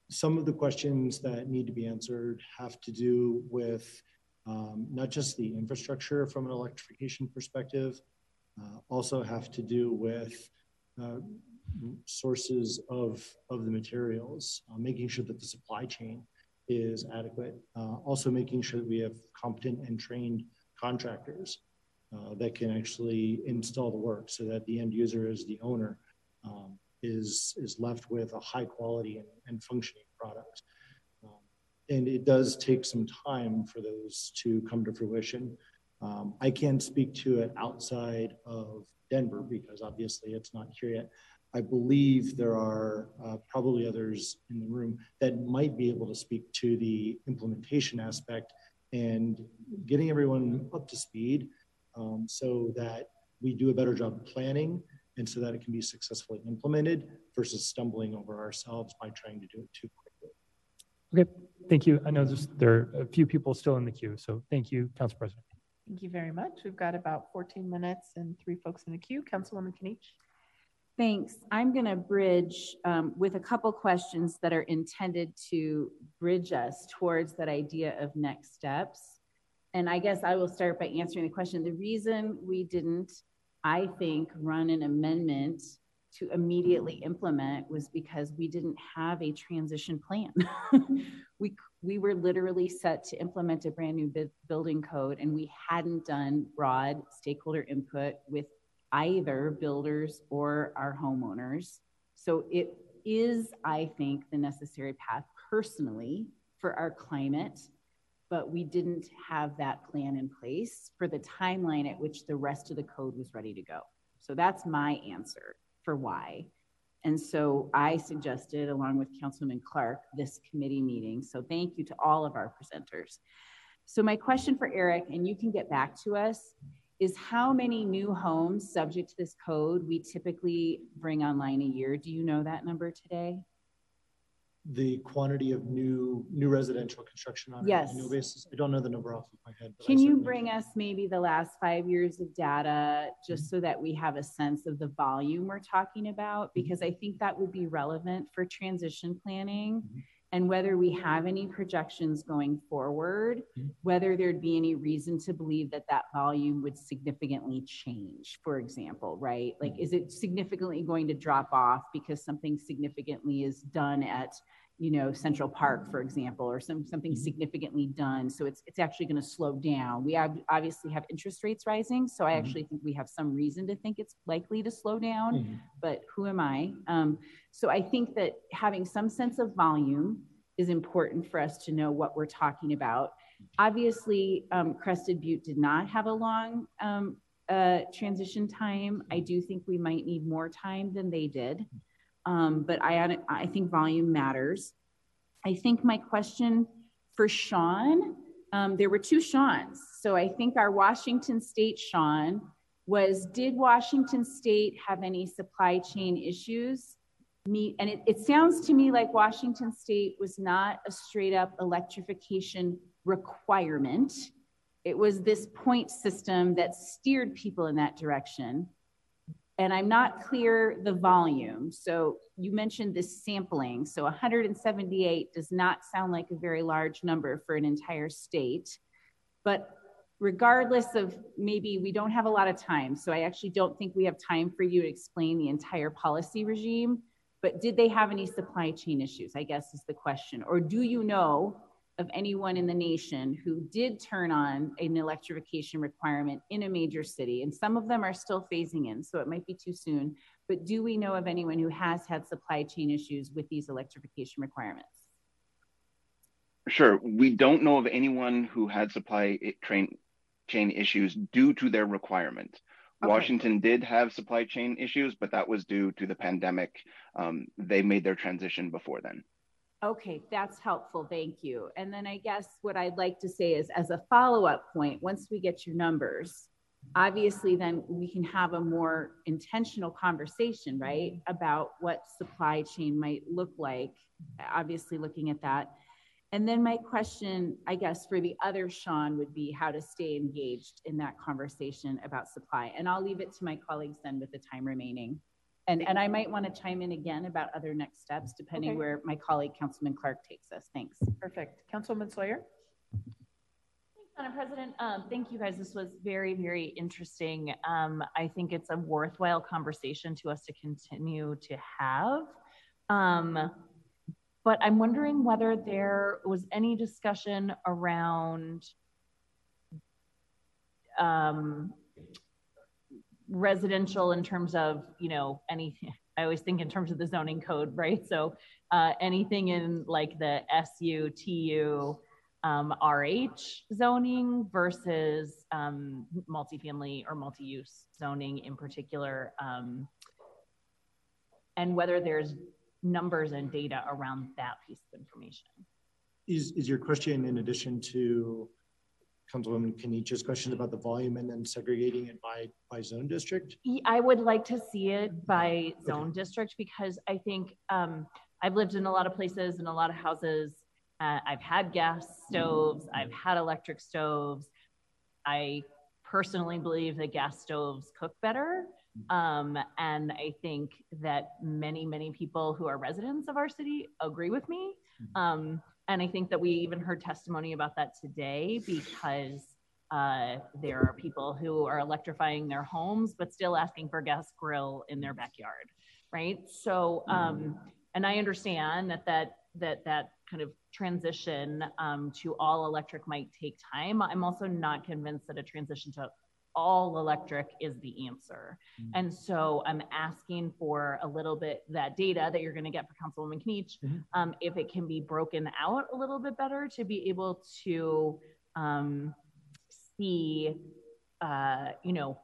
some of the questions that need to be answered have to do with um, not just the infrastructure from an electrification perspective, uh, also have to do with uh, sources of, of the materials, uh, making sure that the supply chain is adequate, uh, also making sure that we have competent and trained contractors uh, that can actually install the work so that the end user as the owner um, is, is left with a high quality and, and functioning product. Um, and it does take some time for those to come to fruition. Um, I can't speak to it outside of Denver because obviously it's not here yet. I believe there are uh, probably others in the room that might be able to speak to the implementation aspect and getting everyone up to speed um, so that we do a better job planning and so that it can be successfully implemented versus stumbling over ourselves by trying to do it too quickly. Okay, thank you. I know there are a few people still in the queue, so thank you, Council President. Thank you very much. We've got about 14 minutes and three folks in the queue. Councilwoman Kniech. Thanks. I'm going to bridge um, with a couple questions that are intended to bridge us towards that idea of next steps. And I guess I will start by answering the question. The reason we didn't, I think, run an amendment to immediately implement was because we didn't have a transition plan. we we were literally set to implement a brand new building code and we hadn't done broad stakeholder input with either builders or our homeowners. So it is, I think, the necessary path personally for our climate, but we didn't have that plan in place for the timeline at which the rest of the code was ready to go. So that's my answer for why. And so I suggested, along with Councilman Clark, this committee meeting. So thank you to all of our presenters. So my question for Eric, and you can get back to us, is how many new homes subject to this code we typically bring online a year? Do you know that number today? The quantity of new new residential construction on yes. an annual basis? I don't know the number off of my head. Can you bring us maybe the last five years of data just mm-hmm. so that we have a sense of the volume we're talking about? Mm-hmm. Because I think that would be relevant for transition planning. Mm-hmm. And whether we have any projections going forward, mm-hmm. whether there'd be any reason to believe that that volume would significantly change, for example, right? Like, mm-hmm. is it significantly going to drop off because something significantly is done at you know, Central Park, for example, or some, something mm-hmm. significantly done. So it's, it's actually going to slow down. We obviously have interest rates rising. So I mm-hmm. actually think we have some reason to think it's likely to slow down, mm-hmm. but who am I? Um, so I think that having some sense of volume is important for us to know what we're talking about. Obviously, um, Crested Butte did not have a long um, uh, transition time. I do think we might need more time than they did. Um, but I, I think volume matters. I think my question for Sean, um, there were two Seans. So I think our Washington State Sean was, did Washington State have any supply chain issues? Me, and it, it sounds to me like Washington State was not a straight up electrification requirement. It was this point system that steered people in that direction and I'm not clear the volume. So you mentioned this sampling. So 178 does not sound like a very large number for an entire state. But regardless of maybe we don't have a lot of time, so I actually don't think we have time for you to explain the entire policy regime. But did they have any supply chain issues? I guess is the question. Or do you know of anyone in the nation who did turn on an electrification requirement in a major city. And some of them are still phasing in, so it might be too soon. But do we know of anyone who has had supply chain issues with these electrification requirements? Sure. We don't know of anyone who had supply train, chain issues due to their requirement. Okay. Washington did have supply chain issues, but that was due to the pandemic. Um, they made their transition before then. Okay, that's helpful. Thank you. And then I guess what I'd like to say is as a follow up point, once we get your numbers, obviously then we can have a more intentional conversation, right? Mm-hmm. About what supply chain might look like, obviously looking at that. And then my question, I guess, for the other Sean would be how to stay engaged in that conversation about supply. And I'll leave it to my colleagues then with the time remaining. And, and I might want to chime in again about other next steps, depending Okay. where my colleague, Councilman Clark, takes us. Thanks. Perfect. Councilman Sawyer? Thank you, Madam President, um, thank you guys. This was very, very interesting. Um, I think it's a worthwhile conversation to us to continue to have. Um, but I'm wondering whether there was any discussion around um, residential in terms of, you know, any, I always think in terms of the zoning code, right? So uh, anything in like the SU, TU, um, RH zoning versus um, multifamily or multi-use zoning in particular, um, and whether there's numbers and data around that piece of information. Is, is your question in addition to Councilwoman Kniech's question about the volume and then segregating it by, by zone district? I would like to see it by zone district because I think um, I've lived in a lot of places and a lot of houses. Uh, I've had gas stoves, I've had electric stoves. I personally believe that gas stoves cook better. Um, and I think that many, many people who are residents of our city agree with me. Um, and I think that we even heard testimony about that today because uh, there are people who are electrifying their homes, but still asking for gas grill in their backyard, right? So, um, and I understand that that that that kind of transition um, to all electric might take time. I'm also not convinced that a transition to all electric is the answer. And so I'm asking for a little bit that data that you're going to get for Councilwoman Kniech, um, if it can be broken out a little bit better to be able to um, see, uh, you know,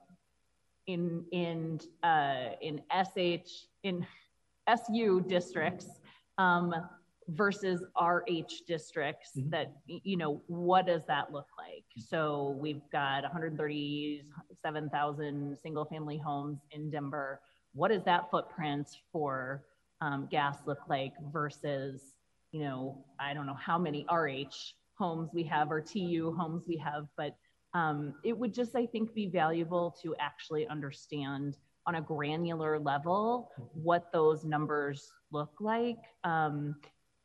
in in uh, in SH in SU districts um, versus RH districts that you know what does that look like. So we've got 137,000 single family homes in Denver. What does that footprint for um, gas look like versus you know I don't know how many RH homes we have or TU homes we have but um, it would just I think be valuable to actually understand on a granular level what those numbers look like. Um,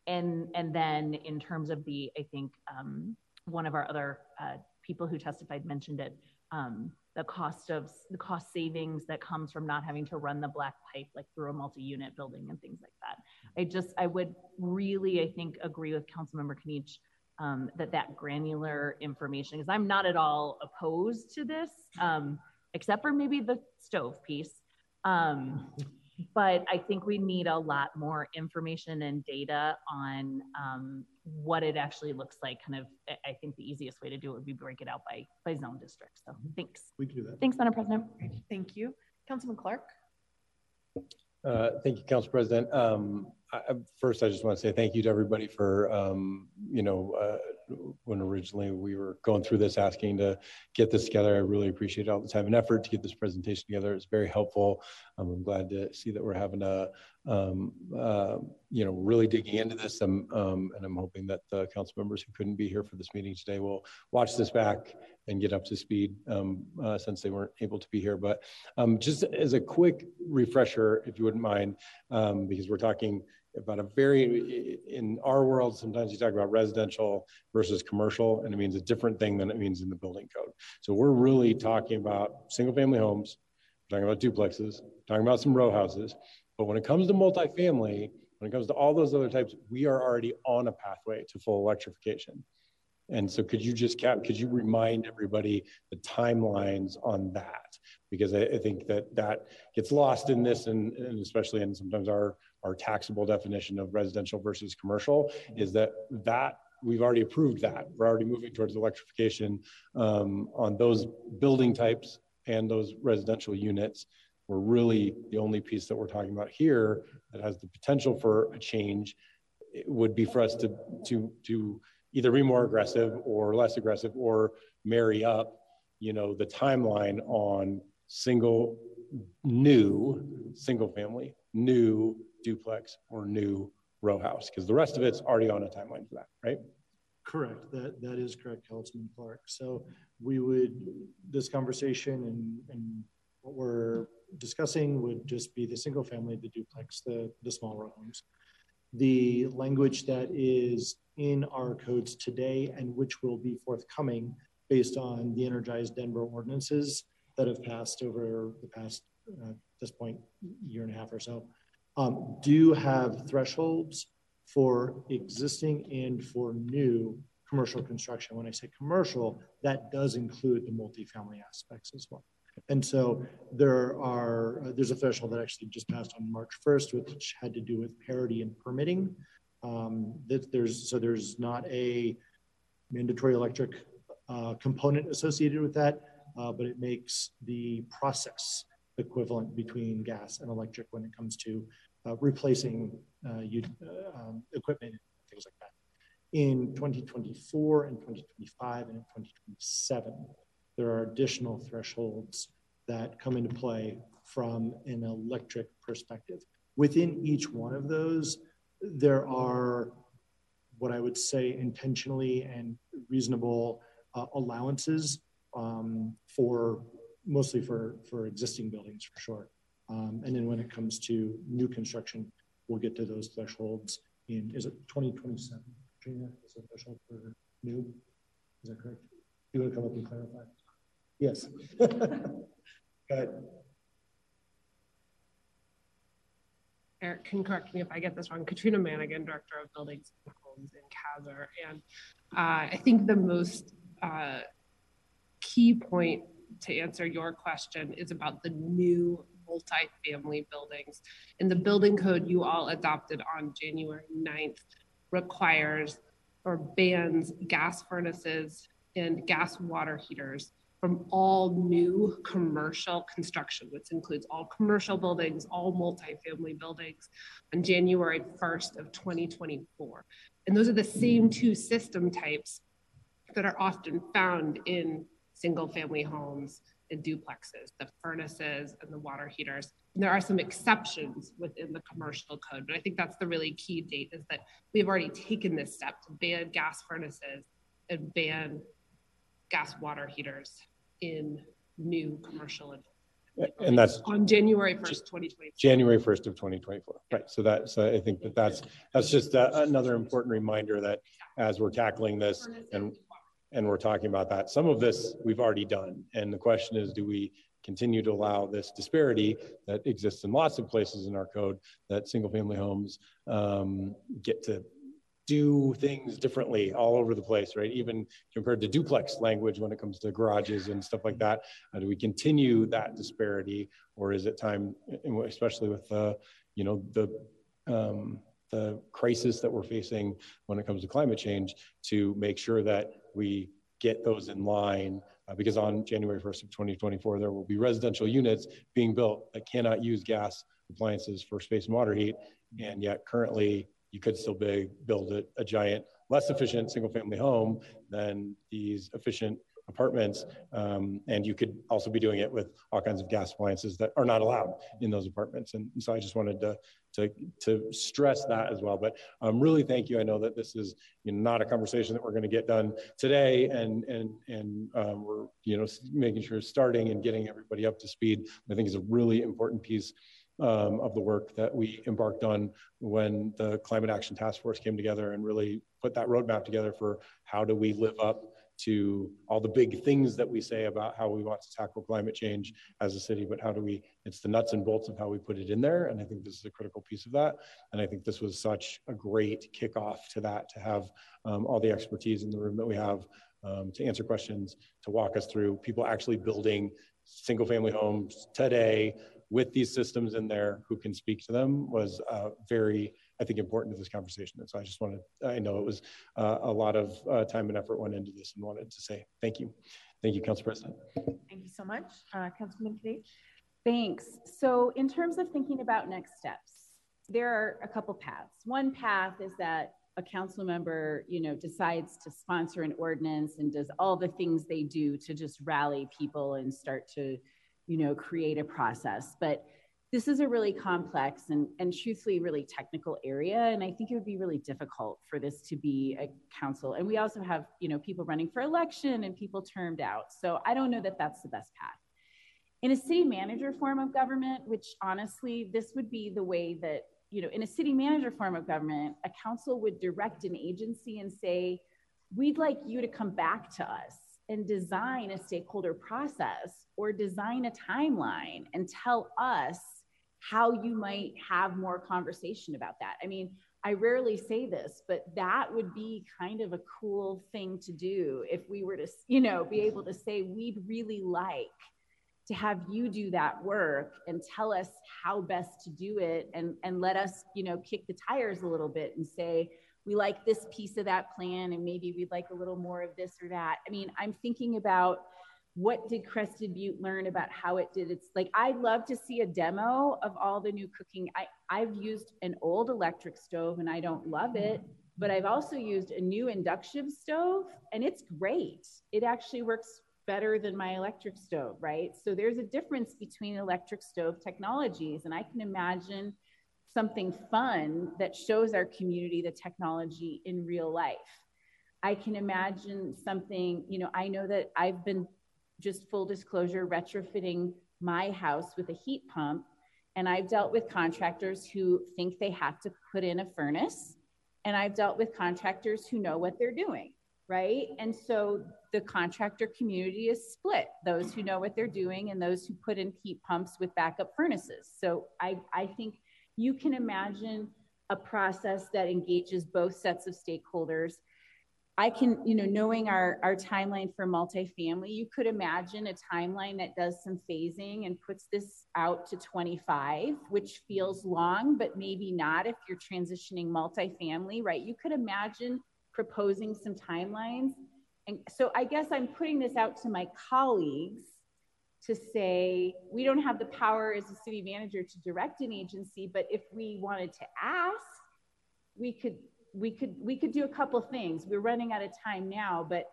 and and then in terms of the i think um, one of our other uh, people who testified mentioned it um, the cost of the cost savings that comes from not having to run the black pipe like through a multi-unit building and things like that. I just i would really i think agree with councilmember Kniech um, that that granular information because i'm not at all opposed to this um, except for maybe the stove piece. Um, but I think we need a lot more information and data on um, what it actually looks like. Kind of, I- I think the easiest way to do it would be break it out by by zone district. So thanks. We can do that. Thanks, Madam President. Thank you. Councilman Clark? Uh, Thank you, Council President. Um, I- I- First, I just want to say thank you to everybody for, um, you know, uh, when originally we were going through this, asking to get this together. I really appreciate all the time and effort to get this presentation together. It's very helpful. Um, I'm glad to see that we're having a, um, uh, you know, really digging into this. Um, And I'm hoping that the council members who couldn't be here for this meeting today will watch this back and get up to speed um, uh, since they weren't able to be here. But um, just as a quick refresher, if you wouldn't mind, um, because we're talking about a very, in our world, sometimes you talk about residential versus commercial, and it means a different thing than it means in the building code. So we're really talking about single family homes, talking about duplexes, talking about some row houses. But when it comes to multifamily, when it comes to all those other types, we are already on a pathway to full electrification. And so could you just cap, could you remind everybody the timelines on that? Because I, I think that that gets lost in this and, and especially in sometimes our, our taxable definition of residential versus commercial is that that we've already approved that. We're already moving towards electrification um, on those building types and those residential units. We're really the only piece that we're talking about here that has the potential for a change it would be for us to, to, to either be more aggressive or less aggressive or marry up you know, the timeline on single, new, single family, new duplex or new row house? Because the rest of it's already on a timeline for that, right? Correct. That that is correct, Councilman Clark. So we would this conversation and and what we're discussing would just be the single family, the duplex, the the small row homes. The language that is in our codes today and which will be forthcoming based on the Energize Denver ordinances that have passed over the past uh, this point year and a half or so um, do you have thresholds for existing and for new commercial construction. When I say commercial, that does include the multifamily aspects as well. And so there are, uh, there's a threshold that actually just passed on March 1st, which had to do with parity and permitting. Um, that there's, so there's not a mandatory electric uh, component associated with that, uh, but it makes the process equivalent between gas and electric when it comes to replacing uh, uh, um, equipment and things like that. In 2024 and 2025 and in 2027, there are additional thresholds that come into play from an electric perspective. Within each one of those, there are what I would say intentionally and reasonable uh, allowances um, for mostly for, for existing buildings for sure. Um, and then when it comes to new construction, we'll get to those thresholds in, is it 2027? Katrina, is the threshold for new? Is that correct? Do You want to come up and clarify? Yes. Go. Eric can correct me if I get this wrong. Katrina Managan, Director of Buildings and Homes in CASR. And uh, I think the most uh, key point to answer your question is about the new multi-family buildings. And the building code you all adopted on January 9th requires or bans gas furnaces and gas water heaters from all new commercial construction, which includes all commercial buildings, all multi-family buildings on January 1st of 2024. And those are the same two system types that are often found in single family homes duplexes, the furnaces and the water heaters. And there are some exceptions within the commercial code, but I think that's the really key date is that we've already taken this step to ban gas furnaces and ban gas water heaters in new commercial and and that's on January 1st, 2024. January 1st of 2024. Right. So that so I think that that's that's just a, another important reminder that as we're tackling this and and we're talking about that. Some of this we've already done. And the question is, do we continue to allow this disparity that exists in lots of places in our code that single family homes um, get to do things differently all over the place, right? Even compared to duplex language when it comes to garages and stuff like that. Uh, do we continue that disparity or is it time, especially with the, you know, the, um, the crisis that we're facing when it comes to climate change to make sure that we get those in line uh, because on January 1st of 2024, there will be residential units being built that cannot use gas appliances for space and water heat. And yet currently you could still be, build a, a giant, less efficient single family home than these efficient apartments. Um, and you could also be doing it with all kinds of gas appliances that are not allowed in those apartments. And so I just wanted to, to, to stress that as well. But um, really thank you. I know that this is you know, not a conversation that we're going to get done today. And, and, and um, we're you know, making sure starting and getting everybody up to speed, I think is a really important piece um, of the work that we embarked on when the Climate Action Task Force came together and really put that roadmap together for how do we live up to all the big things that we say about how we want to tackle climate change as a city, but how do we, it's the nuts and bolts of how we put it in there. And I think this is a critical piece of that. And I think this was such a great kickoff to that, to have um, all the expertise in the room that we have um, to answer questions, to walk us through people actually building single family homes today with these systems in there who can speak to them was uh, very I think, important to this conversation. And so I just wanted, I know it was uh, a lot of uh, time and effort went into this and wanted to say thank you. Thank you, Council President. Thank you so much. Uh, Councilman Kniech. Thanks. So in terms of thinking about next steps, there are a couple paths. One path is that a council member, you know, decides to sponsor an ordinance and does all the things they do to just rally people and start to, you know, create a process. But this is a really complex and, and truthfully really technical area. And I think it would be really difficult for this to be a council. And we also have, you know, people running for election and people termed out. So I don't know that that's the best path. In a city manager form of government, which honestly, this would be the way that, you know, in a city manager form of government, a council would direct an agency and say, we'd like you to come back to us and design a stakeholder process or design a timeline and tell us how you might have more conversation about that. I mean, I rarely say this, but that would be kind of a cool thing to do if we were to, you know, be able to say, we'd really like to have you do that work and tell us how best to do it and, and let us, you know, kick the tires a little bit and say, we like this piece of that plan and maybe we'd like a little more of this or that. I mean, I'm thinking about what did Crested Butte learn about how it did its like I'd love to see a demo of all the new cooking. I, I've used an old electric stove and I don't love it, but I've also used a new induction stove and it's great. It actually works better than my electric stove, right? So there's a difference between electric stove technologies and I can imagine something fun that shows our community the technology in real life. I can imagine something, you know, I know that I've been just full disclosure, retrofitting my house with a heat pump. And I've dealt with contractors who think they have to put in a furnace. And I've dealt with contractors who know what they're doing, right? And so the contractor community is split those who know what they're doing and those who put in heat pumps with backup furnaces. So I, I think you can imagine a process that engages both sets of stakeholders I can, you know, knowing our, our timeline for multifamily, you could imagine a timeline that does some phasing and puts this out to 25, which feels long, but maybe not if you're transitioning multifamily, right? You could imagine proposing some timelines. And so I guess I'm putting this out to my colleagues to say, we don't have the power as a city manager to direct an agency, but if we wanted to ask, we could we could we could do a couple things. We're running out of time now, but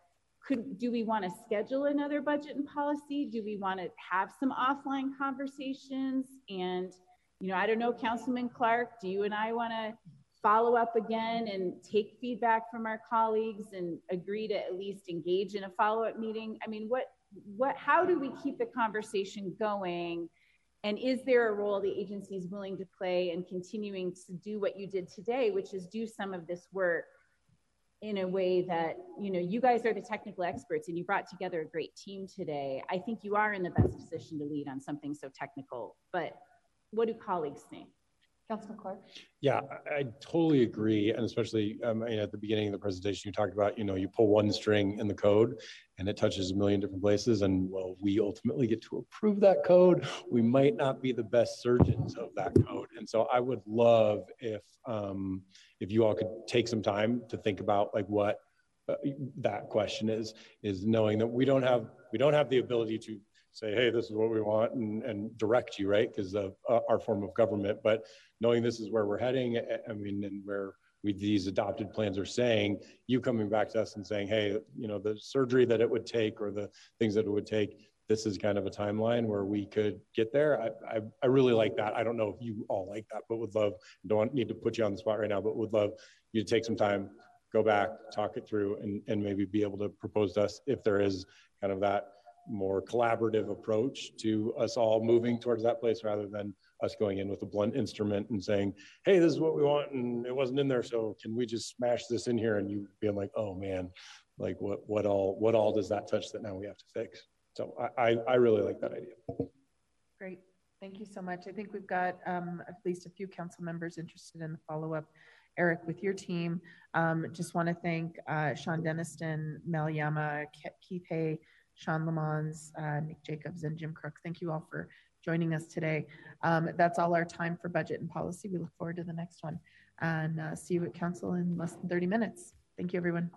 could do we want to schedule another budget and policy? Do we want to have some offline conversations? And you know, I don't know, Councilman Clark, do you and I want to follow up again and take feedback from our colleagues and agree to at least engage in a follow-up meeting? I mean, what what how do we keep the conversation going? And is there a role the agency is willing to play in continuing to do what you did today, which is do some of this work in a way that, you know, you guys are the technical experts and you brought together a great team today. I think you are in the best position to lead on something so technical, but what do colleagues think? Councilman Clark? Yeah, I, totally agree. And especially um, at the beginning of the presentation, you talked about, you know, you pull one string in the code and it touches a million different places. And well, we ultimately get to approve that code. We might not be the best surgeons of that code. And so I would love if, um, if you all could take some time to think about like what uh, that question is, is knowing that we don't have, we don't have the ability to say, hey, this is what we want and, and direct you, right? Because of uh, our form of government. But knowing this is where we're heading, I mean, and where we, these adopted plans are saying, you coming back to us and saying, hey, you know, the surgery that it would take or the things that it would take, this is kind of a timeline where we could get there. I, I, I really like that. I don't know if you all like that, but would love, don't need to put you on the spot right now, but would love you to take some time, go back, talk it through, and, and maybe be able to propose to us if there is kind of that more collaborative approach to us all moving towards that place rather than us going in with a blunt instrument and saying, hey, this is what we want and it wasn't in there. So can we just smash this in here? And you being like, oh man, like what what all what all does that touch that now we have to fix? So I, I, I really like that idea. Great. Thank you so much. I think we've got um, at least a few council members interested in the follow-up. Eric, with your team, um, just want to thank uh, Sean Denniston, Mel Yemma, Keith Hay, Sean Lamons, uh, Nick Jacobs, and Jim Crook. Thank you all for joining us today. Um, that's all our time for budget and policy. We look forward to the next one and uh, see you at council in less than 30 minutes. Thank you, everyone.